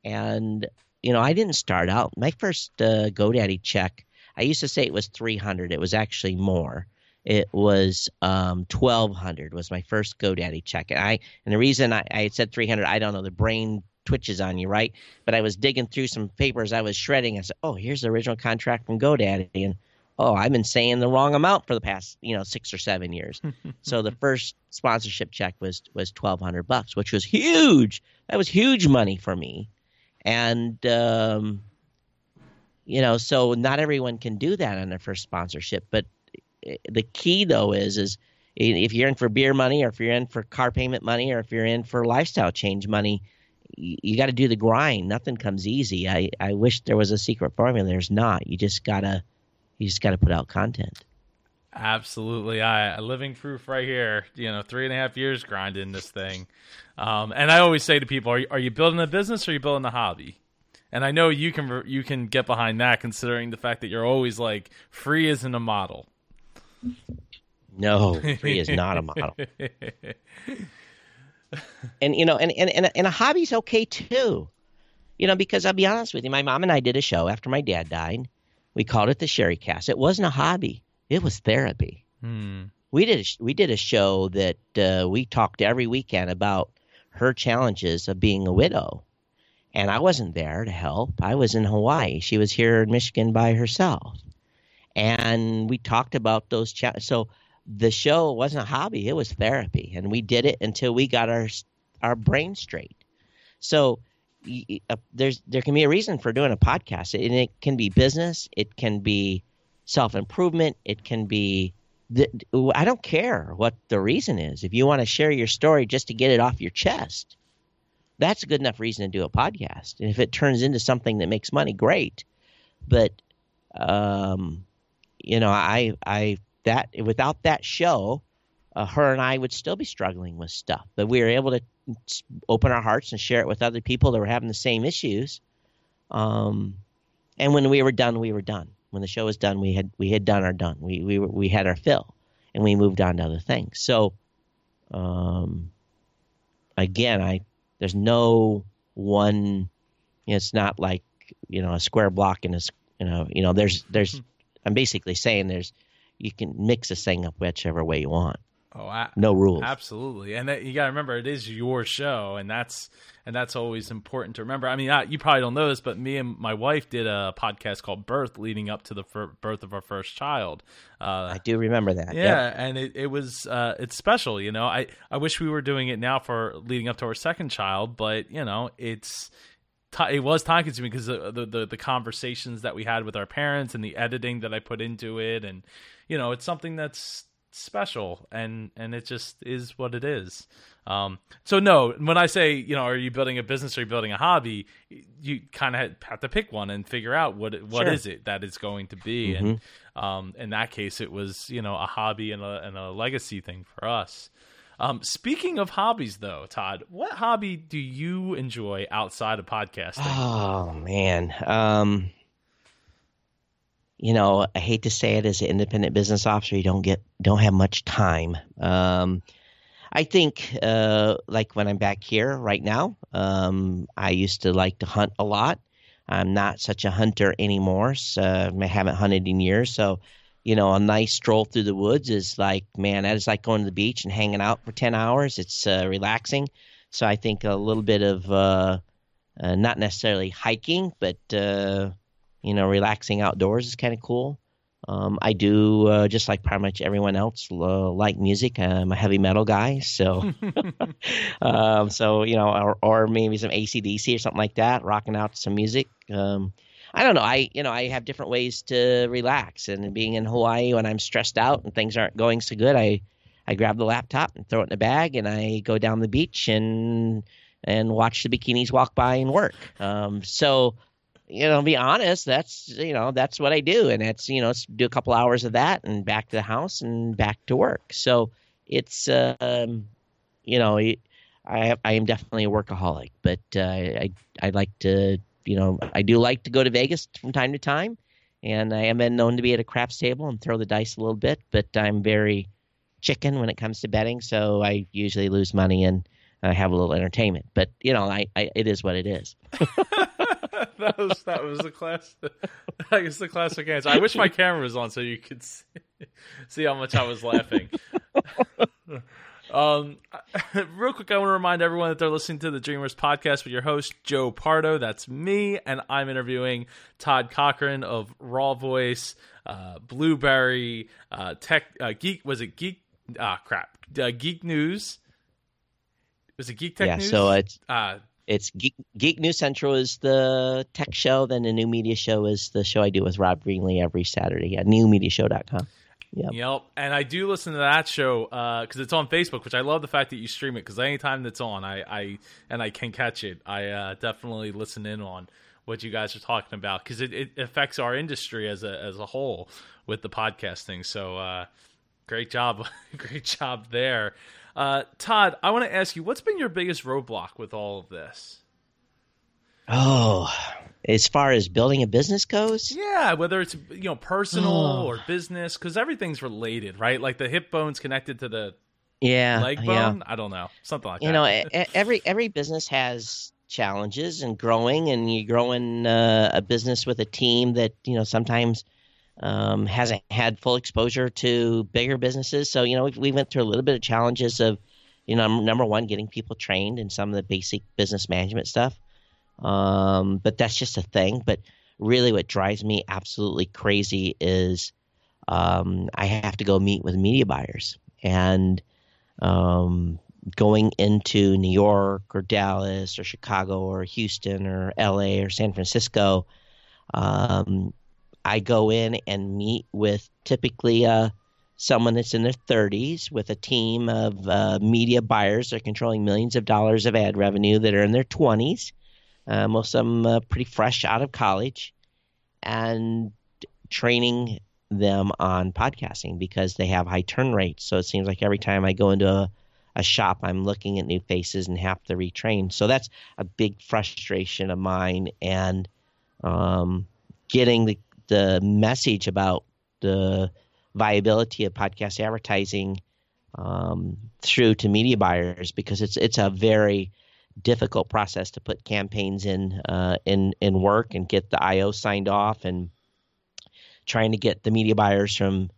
And you know i didn't start out. My first uh, godaddy check i used to say it was 300 it was actually more. It was um, 1200 was my first GoDaddy check. And I and the reason I, I said 300, I don't know, the brain twitches on you, right? But I was digging through some papers I was shredding. I said, "Oh, here's the original contract from GoDaddy," and oh, I've been saying the wrong amount for the past you know six or seven years. so the first sponsorship check was was twelve hundred bucks, which was huge. That was huge money for me, and um, you know, so not everyone can do that on their first sponsorship. But eh, the key though is is if you're in for beer money, or if you're in for car payment money, or if you're in for lifestyle change money you, got to do the grind. Nothing comes easy. I, I wish there was a secret formula. There's not. You just gotta you just gotta put out content. Absolutely, I living proof right here. You know, three and a half years grinding this thing, um, and I always say to people, are you, are you building a business or are you building a hobby? And I know you can you can get behind that, considering the fact that you're always like free isn't a model. No, free is not a model. and you know, and, and and and a hobby's okay too. You know, because I'll be honest with you, my mom and I did a show after my dad died. We called it the Sherry Cast. It wasn't a hobby; it was therapy. Hmm. We did a, we did a show that uh, we talked every weekend about her challenges of being a widow, and I wasn't there to help. I was in Hawaii. She was here in Michigan by herself, and we talked about those challenges. So the show wasn't a hobby; it was therapy, and we did it until we got our our brain straight. So uh, there's there can be a reason for doing a podcast, and it can be business, it can be self improvement, it can be. The, I don't care what the reason is. If you want to share your story just to get it off your chest, that's a good enough reason to do a podcast. And if it turns into something that makes money, great. But um, you know, I I that without that show, uh, her and I would still be struggling with stuff. But we were able to open our hearts and share it with other people that were having the same issues. Um, and when we were done, we were done. When the show was done, we had we had done our done. We we were, we had our fill, and we moved on to other things. So, um, again, I there's no one. You know, it's not like you know a square block in a you know you know there's there's. Hmm. I'm basically saying there's you can mix this thing up whichever way you want. Oh, I, no rules. Absolutely, and that, you got to remember it is your show, and that's and that's always important to remember. I mean, I, you probably don't know this, but me and my wife did a podcast called "Birth," leading up to the fir- birth of our first child. Uh, I do remember that. Yeah, and it, it was uh, it's special. You know, I I wish we were doing it now for leading up to our second child, but you know, it's it was time consuming because the, the, the the conversations that we had with our parents and the editing that I put into it, and you know, it's something that's special and and it just is what it is. Um, so no, when I say you know, are you building a business or are you building a hobby? You kind of have to pick one and figure out what what sure. is it that it's going to be. Mm-hmm. And um, in that case, it was you know a hobby and a, and a legacy thing for us. Um, speaking of hobbies, though, Todd, what hobby do you enjoy outside of podcasting? Oh man, um, you know, I hate to say it as an independent business officer, you don't get don't have much time. Um, I think, uh, like when I'm back here right now, um, I used to like to hunt a lot. I'm not such a hunter anymore. So I haven't hunted in years. So, you know, a nice stroll through the woods is like, man, that is like going to the beach and hanging out for 10 hours. It's uh, relaxing. So I think a little bit of, uh, uh not necessarily hiking, but uh, you know, relaxing outdoors is kind of cool. Um, I do uh, just like pretty much everyone else uh, like music. I'm a heavy metal guy, so um, so you know, or, or maybe some ACDC or something like that, rocking out some music. Um, I don't know. I you know I have different ways to relax, and being in Hawaii when I'm stressed out and things aren't going so good, I I grab the laptop and throw it in a bag, and I go down the beach and and watch the bikinis walk by and work. Um, so you know, be honest, that's you know that's what I do, and it's you know it's do a couple hours of that and back to the house and back to work. So it's um, you know I I am definitely a workaholic, but uh, I I like to you know I do like to go to Vegas from time to time, and I am known to be at a craps table and throw the dice a little bit, but I'm very chicken when it comes to betting, so I usually lose money and I have a little entertainment. But you know, I, I it is what it is. that was that was the class. I guess the classic answer. I wish my camera was on so you could see. See how much I was laughing. um, real quick, I want to remind everyone that they're listening to the Dreamers podcast with your host Joe Pardo. That's me, and I'm interviewing Todd Cochrane of RawVoice, uh, Blubrry, uh, Tech uh, Geek. Was it Geek? Ah, crap. Uh, Geek News. Was it Geek Tech yeah, News? so it's uh, it's Geek, Geek News Central is the tech show. Then the New Media Show is the show I do with Rob Greenlee every Saturday. Yeah, newmediashow.com. Yep. Yep. And I do listen to that show because uh, it's on Facebook, which I love the fact that you stream it because anytime that's on, I, I and I can catch it. I uh, definitely listen in on what you guys are talking about because it, it affects our industry as a as a whole with the podcasting. So uh, great job, great job there. Uh, Todd, I want to ask you, what's been your biggest roadblock with all of this? Oh, as far as building a business goes, yeah, whether it's you know personal oh. or business, because everything's related, right? Like the hip bone's connected to the yeah leg bone. Yeah. I don't know, something like you that. You know, every every business has challenges and growing, and you grow in uh, a business with a team that you know sometimes um, hasn't had full exposure to bigger businesses. So you know we, we went through a little bit of challenges of you know number one getting people trained in some of the basic business management stuff. Um, but that's just a thing. But really, what drives me absolutely crazy is um, I have to go meet with media buyers and um, going into New York or Dallas or Chicago or Houston or LA or San Francisco. Um, I go in and meet with typically uh, someone that's in their 30s with a team of uh, media buyers. that are controlling millions of dollars of ad revenue that are in their 20s uh, most of them uh, pretty fresh out of college, and training them on podcasting because they have high turn rates. So it seems like every time I go into a, a shop, I'm looking at new faces and have to retrain. So that's a big frustration of mine, and um, getting the the message about the viability of podcast advertising um, through to media buyers because it's it's a very difficult process to put campaigns in uh, in in work and get the IO signed off and trying to get the media buyers from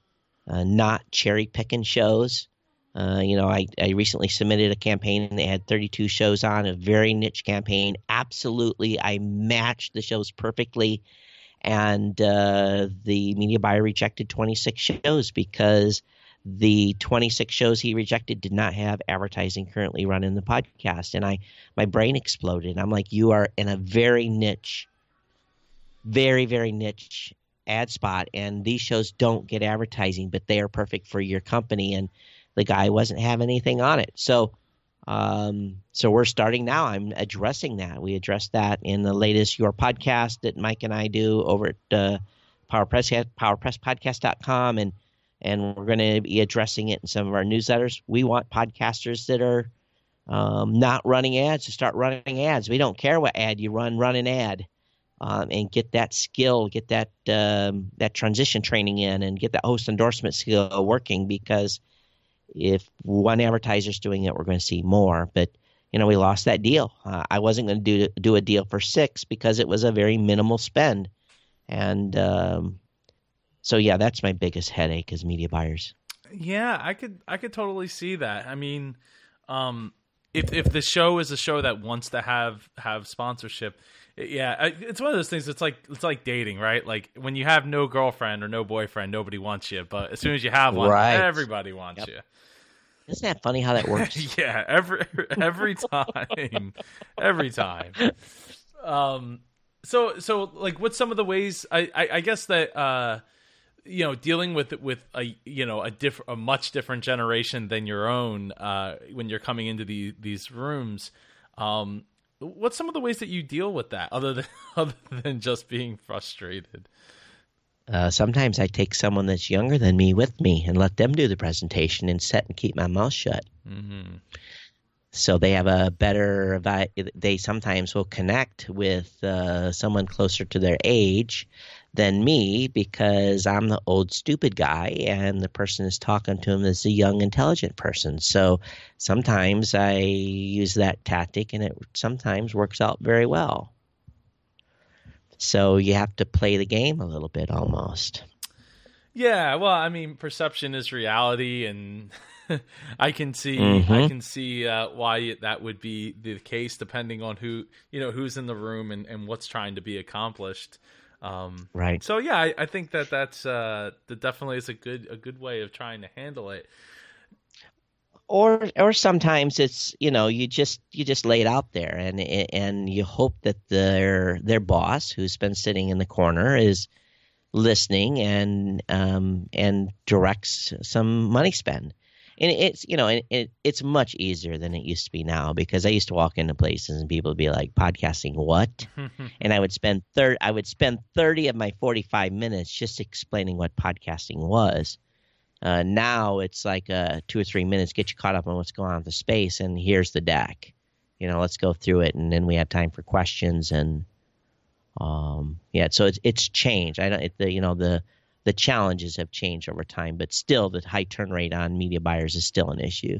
uh, not cherry picking shows. Uh, you know, I, I recently submitted a campaign and they had 32 shows on, a very niche campaign. Absolutely, I matched the shows perfectly. And uh, the media buyer rejected 26 shows because the 26 shows he rejected did not have advertising currently running the podcast. And i my brain exploded. I'm like you are in a very niche very very niche ad spot and these shows don't get advertising but they are perfect for your company. And the guy wasn't having anything on it. So um, so we're starting now i'm addressing that we addressed that in the latest your podcast that mike and i do over at uh, powerpress powerpresspodcast.com and and we're going to be addressing it in some of our newsletters. We want podcasters that are um, not running ads to start running ads. We don't care what ad you run, run an ad, um, and get that skill, get that um, that transition training in, and get that host endorsement skill working. Because if one advertiser's doing it, we're going to see more. But you know, we lost that deal. Uh, I wasn't going to do do a deal for six because it was a very minimal spend, and um, so yeah, that's my biggest headache as media buyers. Yeah, I could I could totally see that. I mean, um, if if the show is a show that wants to have have sponsorship, yeah, it's one of those things. It's like it's like dating, right? Like when you have no girlfriend or no boyfriend, nobody wants you, but as soon as you have one, right. everybody wants yep. you. Isn't that funny how that works? yeah, every every time, every time. Um, so so like, what's some of the ways? I I, I guess that uh you know dealing with with a you know a different a much different generation than your own uh, when you're coming into the, these rooms um, what's some of the ways that you deal with that other than other than just being frustrated uh, sometimes I take someone that's younger than me with me and let them do the presentation and set and keep my mouth shut. Mm-hmm. So they have a better. They sometimes will connect with uh, someone closer to their age than me because I'm the old stupid guy and the person is talking to him as a young intelligent person. So sometimes I use that tactic and it sometimes works out very well. So you have to play the game a little bit almost. Yeah, well, I mean, perception is reality, and I can see Mhm. I can see uh, why that would be the case, depending on who you know who's in the room and, and what's trying to be accomplished. Um, Right. so yeah, I, I think that that's uh, that definitely is a good a good way of trying to handle it. or or sometimes it's you know you just you just lay it out there and and you hope that their their boss who's been sitting in the corner is listening and um and directs some money spend and it's you know it, it, it's much easier than it used to be now because i used to walk into places and people would be like podcasting what and i would spend third i would spend 30 of my 45 minutes just explaining what podcasting was uh, now it's like uh, two or three minutes, get you caught up on what's going on with the space, and here's the deck. You know, let's go through it, and then we have time for questions. And um, yeah, so it's it's changed. I don't, it, the, you know, the the challenges have changed over time, but still, the high turn rate on media buyers is still an issue.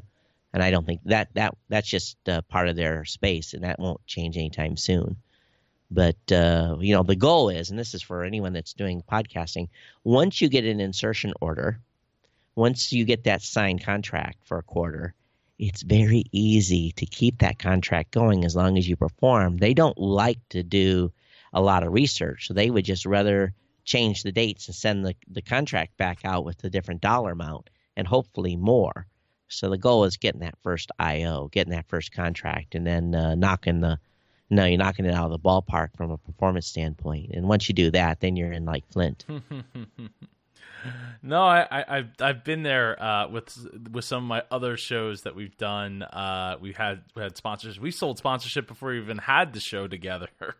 And I don't think that that that's just uh, part of their space, and that won't change anytime soon. But uh, you know, the goal is, and this is for anyone that's doing podcasting, once you get an insertion order once you get that signed contract for a quarter, it's very easy to keep that contract going as long as you perform. They don't like to do a lot of research, so they would just rather change the dates and send the, the contract back out with a different dollar amount and hopefully more. So the goal is getting that first IO, getting that first contract, and then uh, knocking the no, you're knocking it out of the ballpark from a performance standpoint. And once you do that, then you're in like Flint. No, I, I, I've I've been there uh, with with some of my other shows that we've done. Uh, we had we had sponsors. We sold sponsorship before we even had the show together.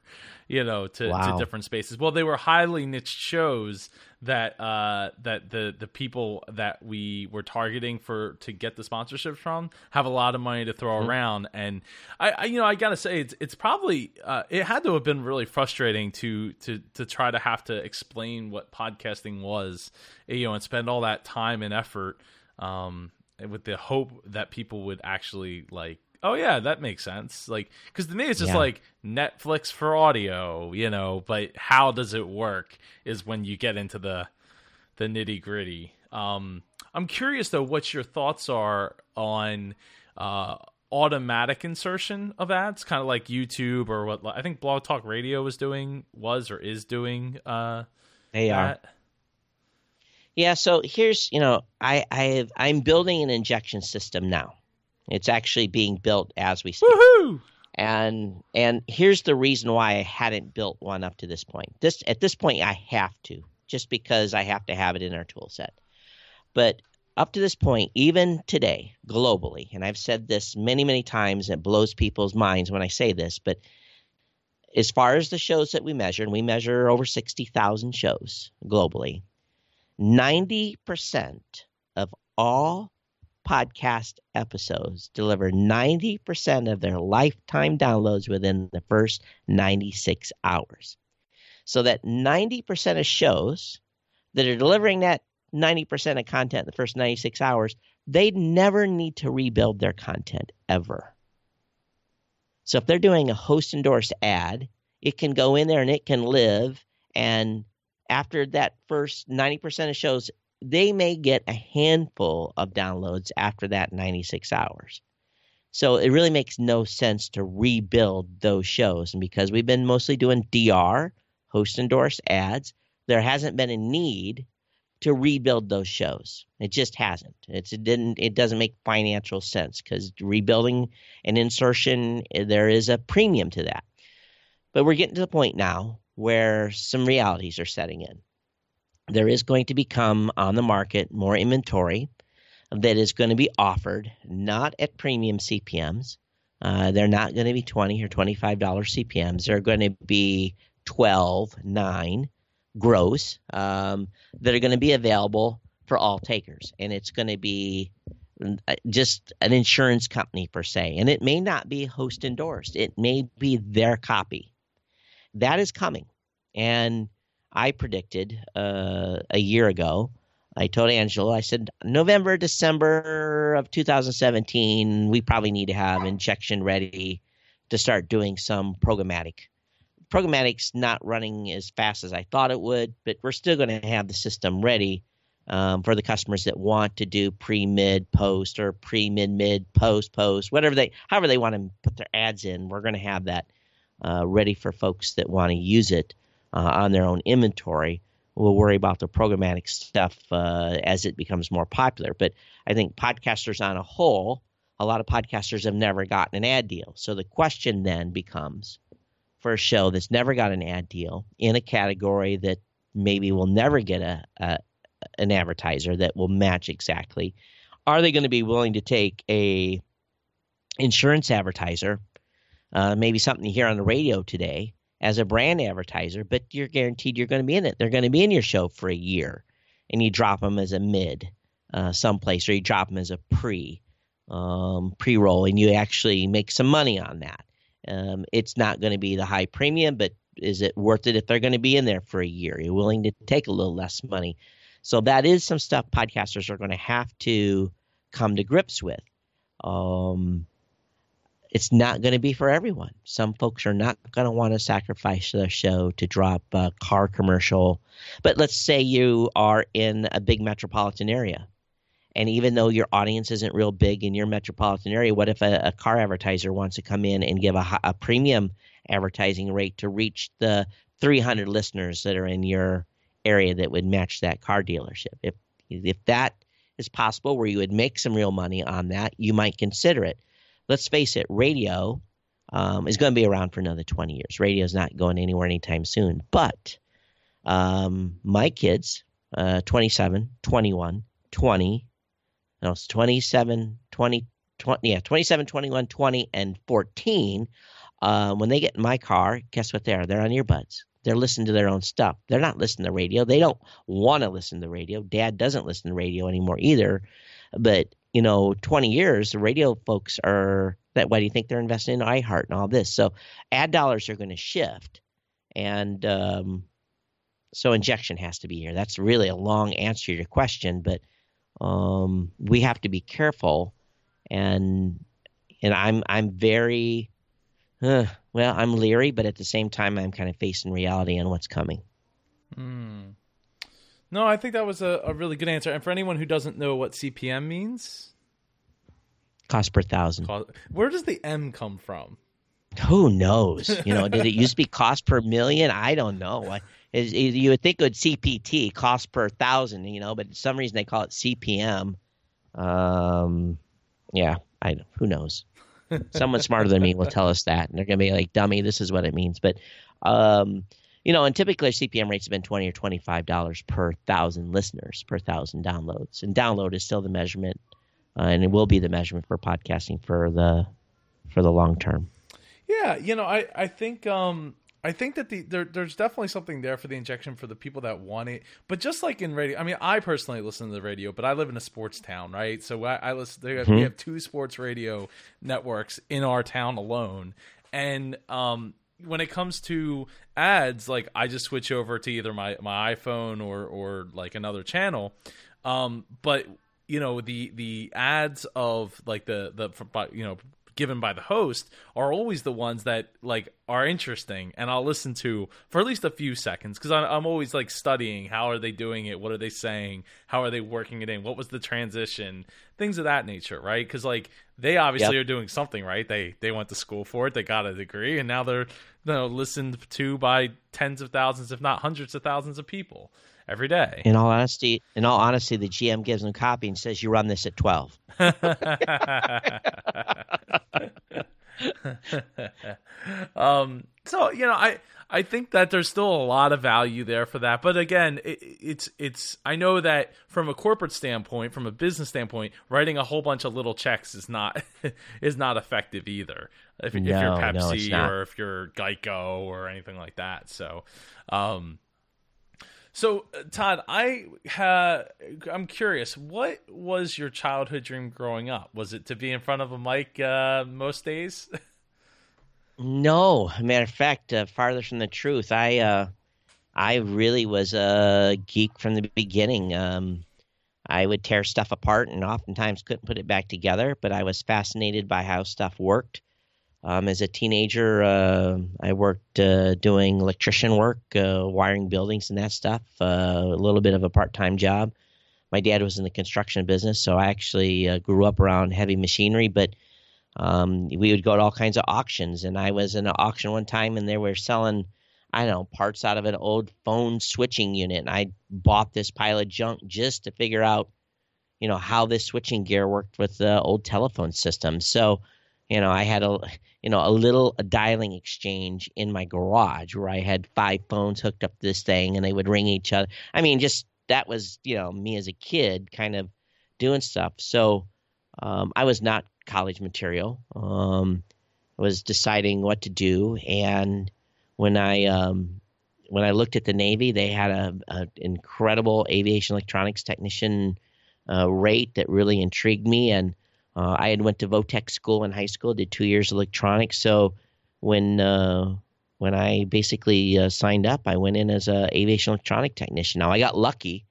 You know, to, Wow. to different spaces. Well, they were highly niche shows that uh, that the the people that we were targeting for to get the sponsorship from have a lot of money to throw around. And I, I, you know, I gotta say, it's it's probably uh, it had to have been really frustrating to to to try to have to explain what podcasting was, you know, and spend all that time and effort um, with the hope that people would actually like. Oh yeah, that makes sense. Like, because to me, it's just Yeah. like Netflix for audio, you know. But how does it work? Is when you get into the the nitty gritty. Um, I'm curious though, what your thoughts are on uh, automatic insertion of ads, kind of like YouTube or what I think Blog Talk Radio was doing, was or is doing. Uh, They are. that. Yeah, so here's you know I I have, I'm building an injection system now. It's actually being built as we speak, Woohoo! and and here's the reason why I hadn't built one up to this point. This at this point I have to just because I have to have it in our tool set. But up to this point, even today, globally, and I've said this many many times, it blows people's minds when I say this, but as far as the shows that we measure, and we measure over sixty thousand shows globally. 90% of all podcast episodes deliver 90% of their lifetime downloads within the first 96 hours. So that 90% of shows that are delivering that 90% of content in the first 96 hours, they never need to rebuild their content ever. So if they're doing a host endorsed ad, it can go in there and it can live and after that first 90% of shows, they may get a handful of downloads after that 96 hours. So it really makes no sense to rebuild those shows. And because we've been mostly doing DR, host endorsed ads, there hasn't been a need to rebuild those shows. It just hasn't. It's it didn't it doesn't make financial sense because rebuilding an insertion eh, there is a premium to that. But we're getting to the point now where some realities are setting in. There is going to become on the market more inventory that is going to be offered not at premium CPMs. Uh, they're not going to be twenty or twenty-five dollar CPMs. They're going to be 12, 9 gross um, that are going to be available for all takers, and it's going to be uh, just an insurance company per se, and it may not be host endorsed. It may be their copy. That is coming, and I predicted uh, a year ago. I told Angelo, I said November, December of 2017, we probably need to have injection ready to start doing some programmatic. Programmatic's not running as fast as I thought it would, but we're still going to have the system ready um, for the customers that want to do pre, mid, post, or pre, mid, mid, post, post, whatever they, however they want to put their ads in. We're going to have that uh, ready for folks that want to use it uh, on their own inventory. We'll worry about the programmatic stuff uh, as it becomes more popular. But I think podcasters on a whole, a lot of podcasters have never gotten an ad deal. So the question then becomes for a show that's never got an ad deal in a category that maybe will never get a, a an advertiser that will match exactly. Are they going to be willing to take a insurance advertiser, uh, maybe something you hear on the radio today, as a brand advertiser, but you're guaranteed you're going to be in it. They're going to be in your show for a year, and you drop them as a mid uh, someplace, or you drop them as a pre um, pre roll, and you actually make some money on that. Um, it's not going to be the high premium, but is it worth it if they're going to be in there for a year? You're willing to take a little less money so that is some stuff podcasters are going to have to come to grips with. Um, it's not going to be for everyone. Some folks are not going to want to sacrifice their show to drop a car commercial. But let's say you are in a big metropolitan area. And even though your audience isn't real big in your metropolitan area, what if a, a car advertiser wants to come in and give a, a premium advertising rate to reach the 300 listeners that are in your area that would match that car dealership. If if that is possible, where you would make some real money on that, you might consider it. Let's face it, radio um, is going to be around for another 20 years. Radio is not going anywhere anytime soon. But um, my kids, uh, 27, 21, 20, no, it's 27, 20, 20, yeah, 27, 21, 20, and 14. Uh, when they get in my car, guess what they are? They're on earbuds. They're listening to their own stuff. They're not listening to radio. They don't want to listen to radio. Dad doesn't listen to radio anymore either. But, you know, 20 years, the radio folks are that why do you think they're investing in iHeart and all this? So ad dollars are going to shift. And um, so injection has to be here. That's really a long answer to your question, but um, we have to be careful and and I'm I'm very uh, well, I'm leery, but at the same time, I'm kind of facing reality on what's coming. Mm. No, I think that was a, a, really good answer. And for anyone who doesn't know what CPM means, cost per thousand. Where does the M come from? Who knows? You know, did it used to be cost per million? I don't know. Is you would think it would CPT, cost per thousand, you know, but for some reason they call it CPM. Um, yeah, I who knows. Someone smarter than me will tell us that, and they're going to be like, "Dummy, this is what it means." But, um, you know, and typically CPM rates have been twenty or twenty-five dollars per thousand listeners, per thousand downloads, and download is still the measurement, uh, and it will be the measurement for podcasting for the for the long term. Yeah, you know, I I think um I think that the there, there's definitely something there for the injection for the people that want it. But just like in radio, I mean, I personally listen to the radio, but I live in a sports town, right? So I, I listen. mm-hmm. We have two sports radio networks in our town alone, and um, when it comes to ads, like I just switch over to either my my iPhone or or like another channel. Um, but you know the the ads of like the the you know given by the host are always the ones that like are interesting and I'll listen to for at least a few seconds because I'm, I'm always like studying how are they doing it what are they saying how are they working it in what was the transition things of that nature right because like they obviously yep. are doing something right they they went to school for it they got a degree and now they're you know listened to by tens of thousands if not hundreds of thousands of people every day. In all honesty, in all honesty, the GM gives them a copy and says, "You run this at 12. um, so you know, I I think that there's still a lot of value there for that. But again, it, it's it's I know that from a corporate standpoint, from a business standpoint, writing a whole bunch of little checks is not is not effective either. If, no, if you're Pepsi no, or if you're Geico or anything like that. So, um, so, uh, Todd, I ha- I'm curious. What was your childhood dream growing up? Was it to be in front of a mic uh, most days? no, matter of fact, uh, farther from the truth. I uh, I really was a geek from the beginning. Um, I would tear stuff apart and oftentimes couldn't put it back together, but I was fascinated by how stuff worked. Um, as a teenager, uh, I worked uh, doing electrician work, uh, wiring buildings and that stuff, uh, a little bit of a part time job. my dad was in the construction business, so I actually uh, grew up around heavy machinery. But um, we would go to all kinds of auctions, and I was in an auction one time, and they were selling, I don't know, parts out of an old phone switching unit, and I bought this pile of junk just to figure out, you know, how this switching gear worked with the old telephone system. So, you know, I had a, you know, a little dialing exchange in my garage where I had five phones hooked up to this thing, and they would ring each other. I mean, just that was, you know, me as a kid, kind of doing stuff. So. Um, I was not college material. Um, I was deciding what to do, and when I um, when I looked at the Navy, they had a, a incredible aviation electronics technician uh, rate that really intrigued me, and uh, I had went to Votech school in high school, did two years of electronics. So when uh, when I basically uh, signed up, I went in as a aviation electronic technician. Now I got lucky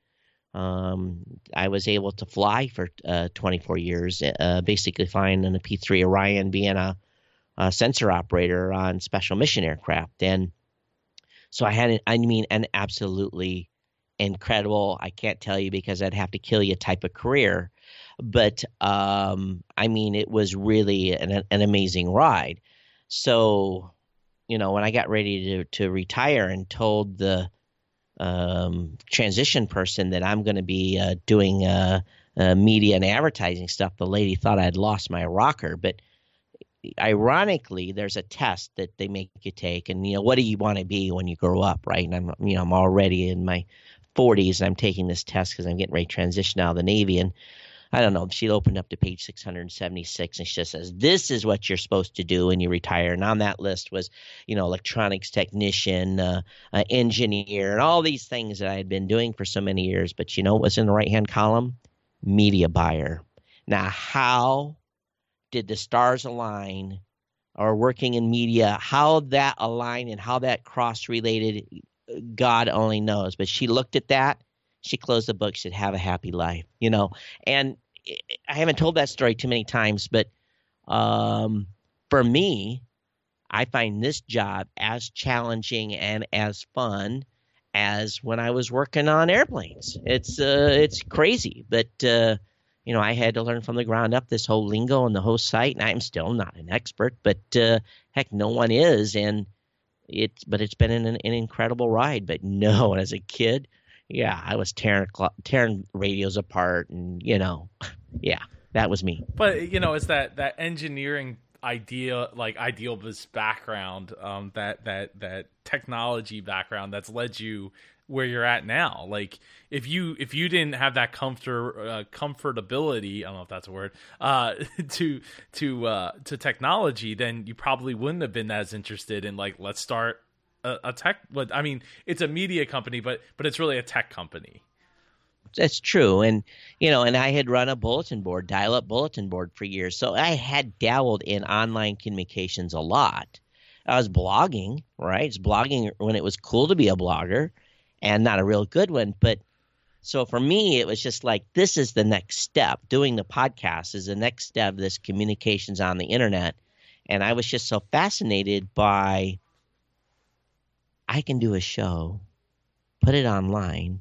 um, I was able to fly for uh, 24 years, uh, basically flying in a P3 Orion, being a, a, sensor operator on special mission aircraft. And so I had, I mean, an absolutely incredible, I can't tell you because I'd have to kill you type of career. But um, I mean, it was really an, an amazing ride. So, you know, when I got ready to, to retire and told the um, transition person that I'm going to be uh, doing uh, uh, media and advertising stuff, the lady thought I'd lost my rocker. But ironically, there's a test that they make you take, and you know, what do you want to be when you grow up, right? And I'm, you know, I'm already in my 40s, and I'm taking this test because I'm getting ready to transition out of the Navy, and I don't know. She opened up to page 676 and she just says, This is what you're supposed to do when you retire. And on that list was, you know, electronics technician, uh, uh, engineer, and all these things that I had been doing for so many years. But you know what was in the right hand column? Media buyer. Now, how did the stars align or working in media, how that aligned and how that cross related, God only knows. But she looked at that she closed the book. she'd "Have a happy life," you know. And I haven't told that story too many times, but um, for me, I find this job as challenging and as fun as when I was working on airplanes. It's uh, it's crazy, but uh, you know I had to learn from the ground up this whole lingo and the whole site, and I'm still not an expert, but uh, heck, no one is, and it's but it's been an, an incredible ride. But no, as a kid, yeah, I was tearing tearing radios apart, and you know, yeah, that was me. But you know, it's that that engineering idea, like idealist background, um, that that that technology background that's led you where you're at now. Like if you if you didn't have that comfort uh, comfortability, I don't know if that's a word, uh, to to uh, to technology, then you probably wouldn't have been as interested in like let's start a, a tech. But I mean, it's a media company, but but it's really a tech company. That's true, and you know, and I had run a bulletin board, dial-up bulletin board for years, so I had dabbled in online communications a lot. I was blogging, right? It's blogging when it was cool to be a blogger, and not a real good one, but so for me, it was just like this is the next step. Doing the podcast is the next step this communications on the internet. And I was just so fascinated by I can do a show, put it online,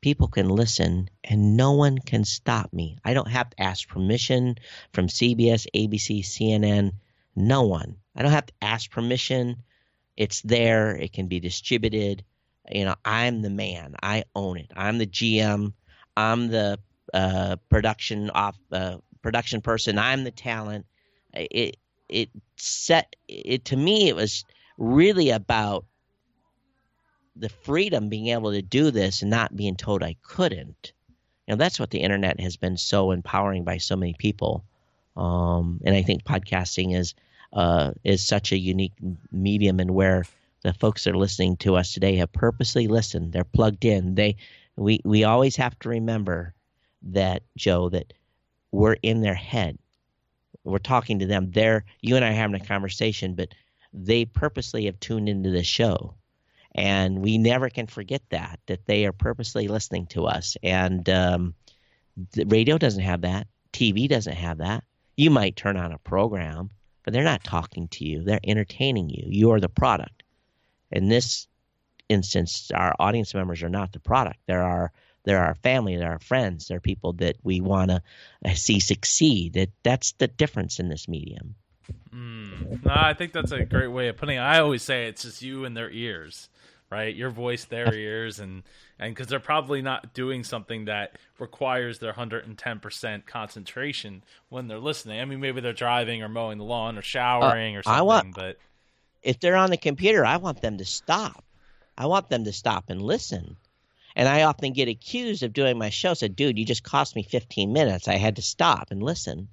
people can listen, and no one can stop me. I don't have to ask permission from CBS, ABC, CNN, no one. I don't have to ask permission. It's there, it can be distributed. You know, I'm the man. I own it. I'm the GM. I'm the uh, production off uh, production person. I'm the talent. It it set it to me. It was really about the freedom being able to do this and not being told I couldn't. You know, that's what the internet has been so empowering by so many people. Um, and I think podcasting is uh, is such a unique medium, and where the folks that are listening to us today have purposely listened. They're plugged in. They we we always have to remember that Joe that we're in their head. We're talking to them. They're you and I are having a conversation, but they purposely have tuned into the show and we never can forget that that they are purposely listening to us. And um, the radio doesn't have that. Tv doesn't have that. You might turn on a program but they're not talking to you. They're entertaining you. You are the product. In this instance our audience members are not the product. They're our they're our family, they're our friends, they're people that we want to uh, see succeed. That that's the difference in this medium. Mm. No, I think that's a great way of putting it. I always say it's just you and their ears, right? Your voice, their ears, and and because they're probably not doing something that requires their 110% concentration when they're listening. I mean, maybe they're driving or mowing the lawn or showering uh, or something. I want, but if they're on the computer, I want them to stop. I want them to stop and listen. And I often get accused of doing my show. Said, "Dude, you just cost me 15 minutes. I had to stop and listen."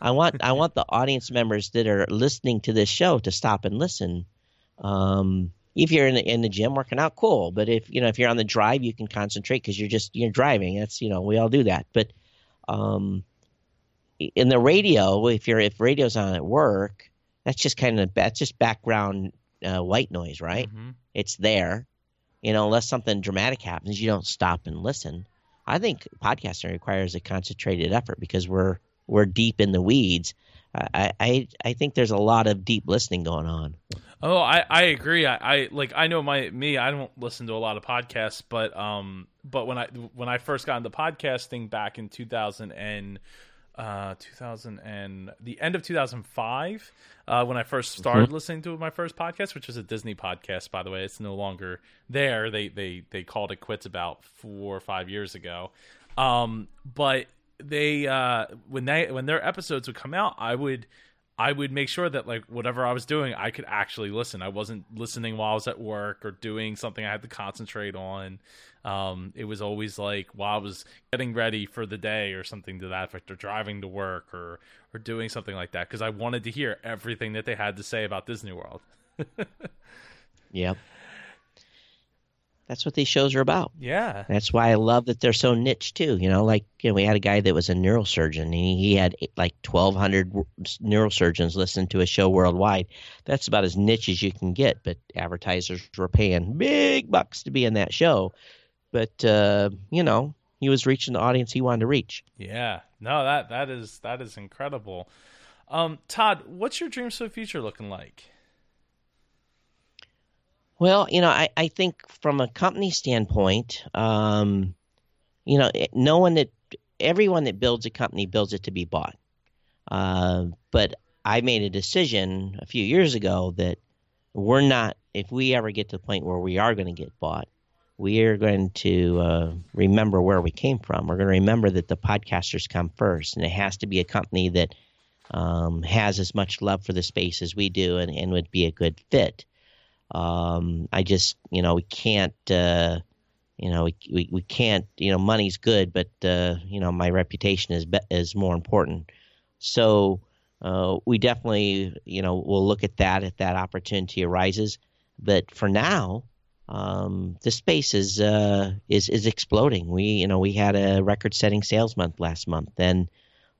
I want I want the audience members that are listening to this show to stop and listen. Um, if you're in the, in the gym working out, cool. But if you know if you're on the drive, you can concentrate because you're just you're driving. That's you know we all do that. But um, in the radio, if you're if radio's on at work, that's just kind of that's just background uh, white noise, right? Mm-hmm. It's there. You know, unless something dramatic happens, you don't stop and listen. I think podcasting requires a concentrated effort because we're we're deep in the weeds. I, I I think there's a lot of deep listening going on. Oh, I, I agree. I, I like I know my me. I don't listen to a lot of podcasts, but um, but when I when I first got into podcasting back in 2000 and uh 2000 and the end of 2005 uh, when I first mm-hmm. started mm-hmm. listening to my first podcast, which was a Disney podcast, by the way. It's no longer there. They they they called it quits about four or five years ago. Um, but they uh when they when their episodes would come out, I would I would make sure that like whatever I was doing, I could actually listen. I wasn't listening while I was at work or doing something I had to concentrate on. Um, it was always like while I was getting ready for the day or something to that effect, or driving to work or or doing something like that because I wanted to hear everything that they had to say about Disney World. yep. That's what these shows are about. Yeah. That's why I love that they're so niche too. You know, like you know, we had a guy that was a neurosurgeon. And he, he had like 1,200 neurosurgeons listen to a show worldwide. That's about as niche as you can get. But advertisers were paying big bucks to be in that show. But uh, you know, he was reaching the audience he wanted to reach. Yeah. No, that that is that is incredible. Um, Todd, what's your dreams for the future looking like? Well, you know, I, I think from a company standpoint, um, you know, no one that everyone that builds a company builds it to be bought. Uh, but I made a decision a few years ago that we're not. If we ever get to the point where we are going to get bought, we are going to uh, remember where we came from. We're going to remember that the podcasters come first, and it has to be a company that um, has as much love for the space as we do, and, and would be a good fit. Um, I just, you know, we can't, uh, you know, we, we, we can't, you know, money's good, but, uh, you know, my reputation is, be- is more important. So, uh, we definitely, you know, we'll look at that if that opportunity arises. But for now, um, the space is, uh, is, is exploding. We, you know, we had a record setting sales month last month and,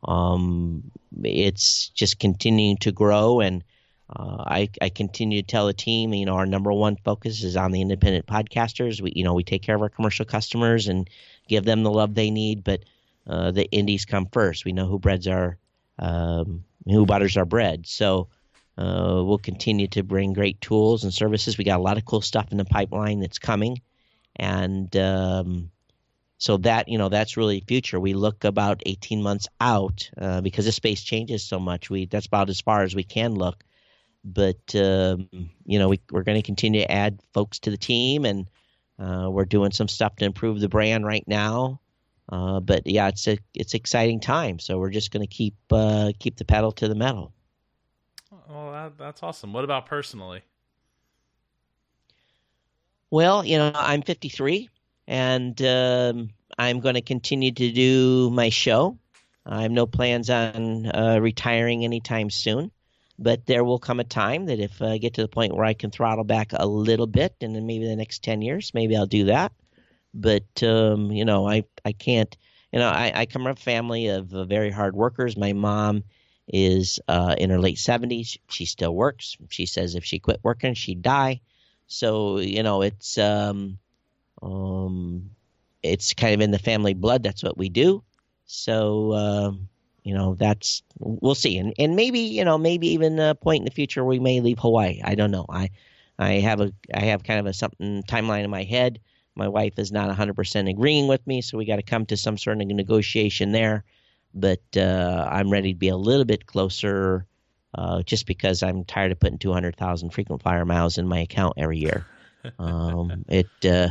um, it's just continuing to grow and, uh, I, I continue to tell the team, you know, our number one focus is on the independent podcasters. We, you know, we take care of our commercial customers and give them the love they need, but uh, the indies come first. We know who breads our, um, who butters our bread. So uh, we'll continue to bring great tools and services. We got a lot of cool stuff in the pipeline that's coming, and um, so that you know that's really future. We look about 18 months out uh, because the space changes so much. We that's about as far as we can look but um, you know we, we're going to continue to add folks to the team and uh, we're doing some stuff to improve the brand right now. Uh, but yeah it's a it's exciting time. So we're just going to keep uh, keep the pedal to the metal. Well that, that's awesome. What about personally? Well you know i'm 53 and um, i'm going to continue to do my show. I have no plans on uh, retiring anytime soon but there will come a time that if I get to the point where I can throttle back a little bit, and then maybe the next ten years, maybe I'll do that. But um, you know, I I can't. You know, I, I come from a family of uh, very hard workers. My mom is uh, in her late seventies. She still works. She says if she quit working, she'd die. So you know, it's um, um, it's kind of in the family blood. That's what we do. So um, you know that's we'll see and and maybe you know maybe even a point in the future we may leave hawaii i don't know i i have a i have kind of a something timeline in my head My wife is not 100% agreeing with me, so we got to come to some sort of negotiation there. But uh, I'm ready to be a little bit closer, uh, just because I'm tired of putting 200,000 frequent flyer miles in my account every year. Um, it, uh,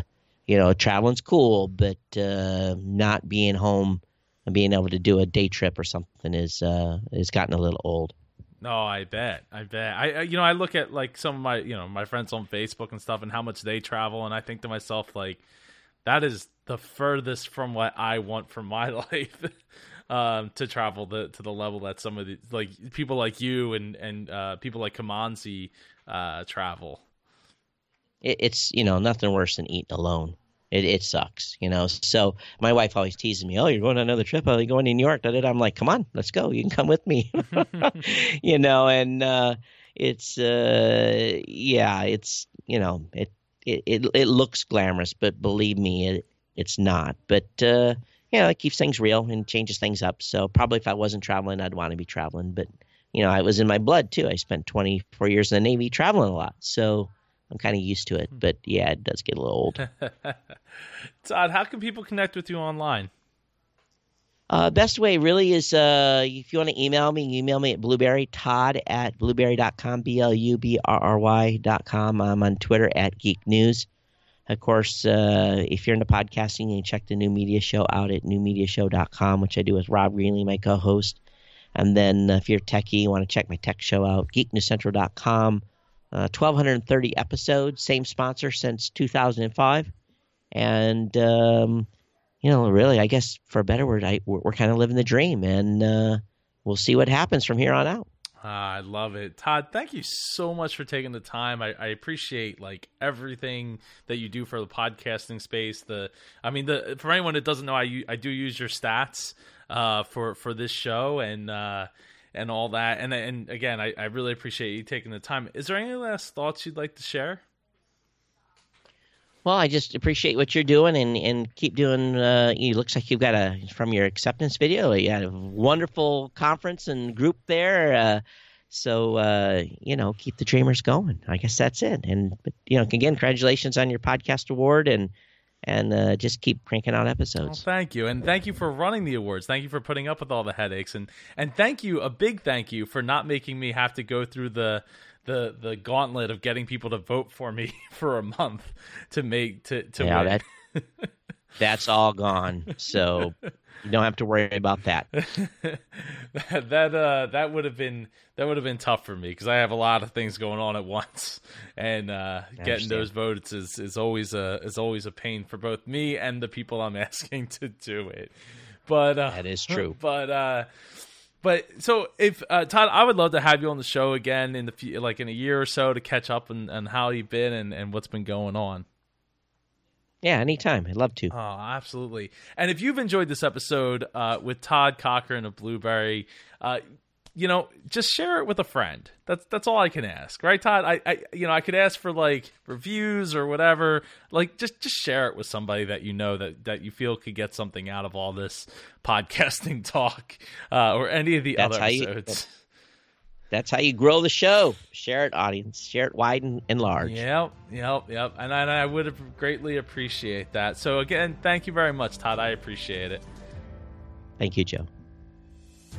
you know, traveling's cool, but uh, not being home and being able to do a day trip or something is uh, is gotten a little old. No, I bet. I bet. I you know I look at like some of my you know my friends on Facebook and stuff and how much they travel and I think to myself like that is the furthest from what I want from my life. um, to travel the, to the level that some of the like people like you and and uh, people like Kamanzi uh, travel. It, it's you know nothing worse than eating alone. It it sucks, you know. So my wife always teases me, "Oh, you're going on another trip? Oh, you're going to New York?" I'm like, "Come on, let's go. You can come with me." you know, and uh, it's uh, yeah, it's you know, it, it it it looks glamorous, but believe me, it it's not. But uh, you know, it keeps things real and changes things up. So probably if I wasn't traveling, I'd want to be traveling. But you know, I was in my blood too. I spent 24 years in the Navy traveling a lot, so I'm kind of used to it, but yeah, it does get a little old. Todd, how can people connect with you online? Uh, best way really is uh, if you want to email me, email me at Blubrry, todd at blubrry.com, B L U B R R Y.com. I'm on Twitter at Geek News. Of course, uh, if you're into podcasting, you can check the new media show out at newmediashow.com, which I do with Rob Greenlee, my co host. And then uh, if you're a techie, you want to check my tech show out, geeknewscentral.com. Uh, 1,230 episodes, same sponsor since 2005. And, um, you know, really, I guess for a better word, I, we're, we're kind of living the dream. And uh, we'll see what happens from here on out. Ah, I love it, Todd. Thank you so much for taking the time. I, I, appreciate like everything that you do for the podcasting space. The, I mean, the for anyone that doesn't know, I I do use your stats uh, for for this show, and uh, and all that. And and again, I, I really appreciate you taking the time. Is there any last thoughts you'd like to share? Well, I just appreciate what you're doing and, and keep doing. Uh, it looks like you've got a from your acceptance video. You had a wonderful conference and group there. Uh, so uh, you know, keep the dreamers going. I guess that's it. And but, you know, again, congratulations on your podcast award and and uh, just keep cranking out episodes. Well, thank you, and thank you for running the awards. Thank you for putting up with all the headaches, and and thank you, a big thank you for not making me have to go through the the the gauntlet of getting people to vote for me for a month to make to to yeah, win. That, that's all gone. So you don't have to worry about that. that that uh that would have been that would have been tough for me because I have a lot of things going on at once, and uh, getting those votes is, is always a is always a pain for both me and the people I'm asking to do it. But uh, that is true. But uh, but so if uh, Todd, I would love to have you on the show again in the like in a year or so to catch up and, and how you've been and, and what's been going on. Yeah, anytime. I'd love to. Oh, absolutely. And if you've enjoyed this episode uh, with Todd Cochrane of Blubrry, uh, you know, just share it with a friend. That's that's all I can ask, right, Todd? I, I you know I could ask for like reviews or whatever. Like just just share it with somebody that you know that that you feel could get something out of all this podcasting talk uh, or any of the that's other episodes. You, that's how you grow the show. Share it, audience. Share it wide and, and large. Yep, yep, yep. And I, and I would greatly appreciate that. So again, thank you very much, Todd. I appreciate it. Thank you, Joe.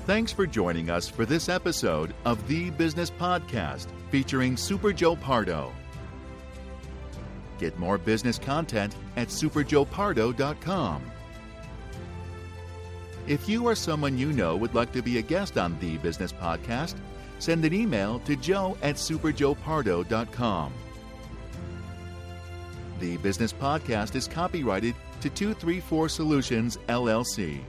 Thanks for joining us for this episode of The Business Podcast featuring Super Joe Pardo. Get more business content at superjoepardo.com. If you or someone you know would like to be a guest on The Business Podcast, send an email to joe at superjoepardo.com. The Business Podcast is copyrighted to 234 Solutions, LLC.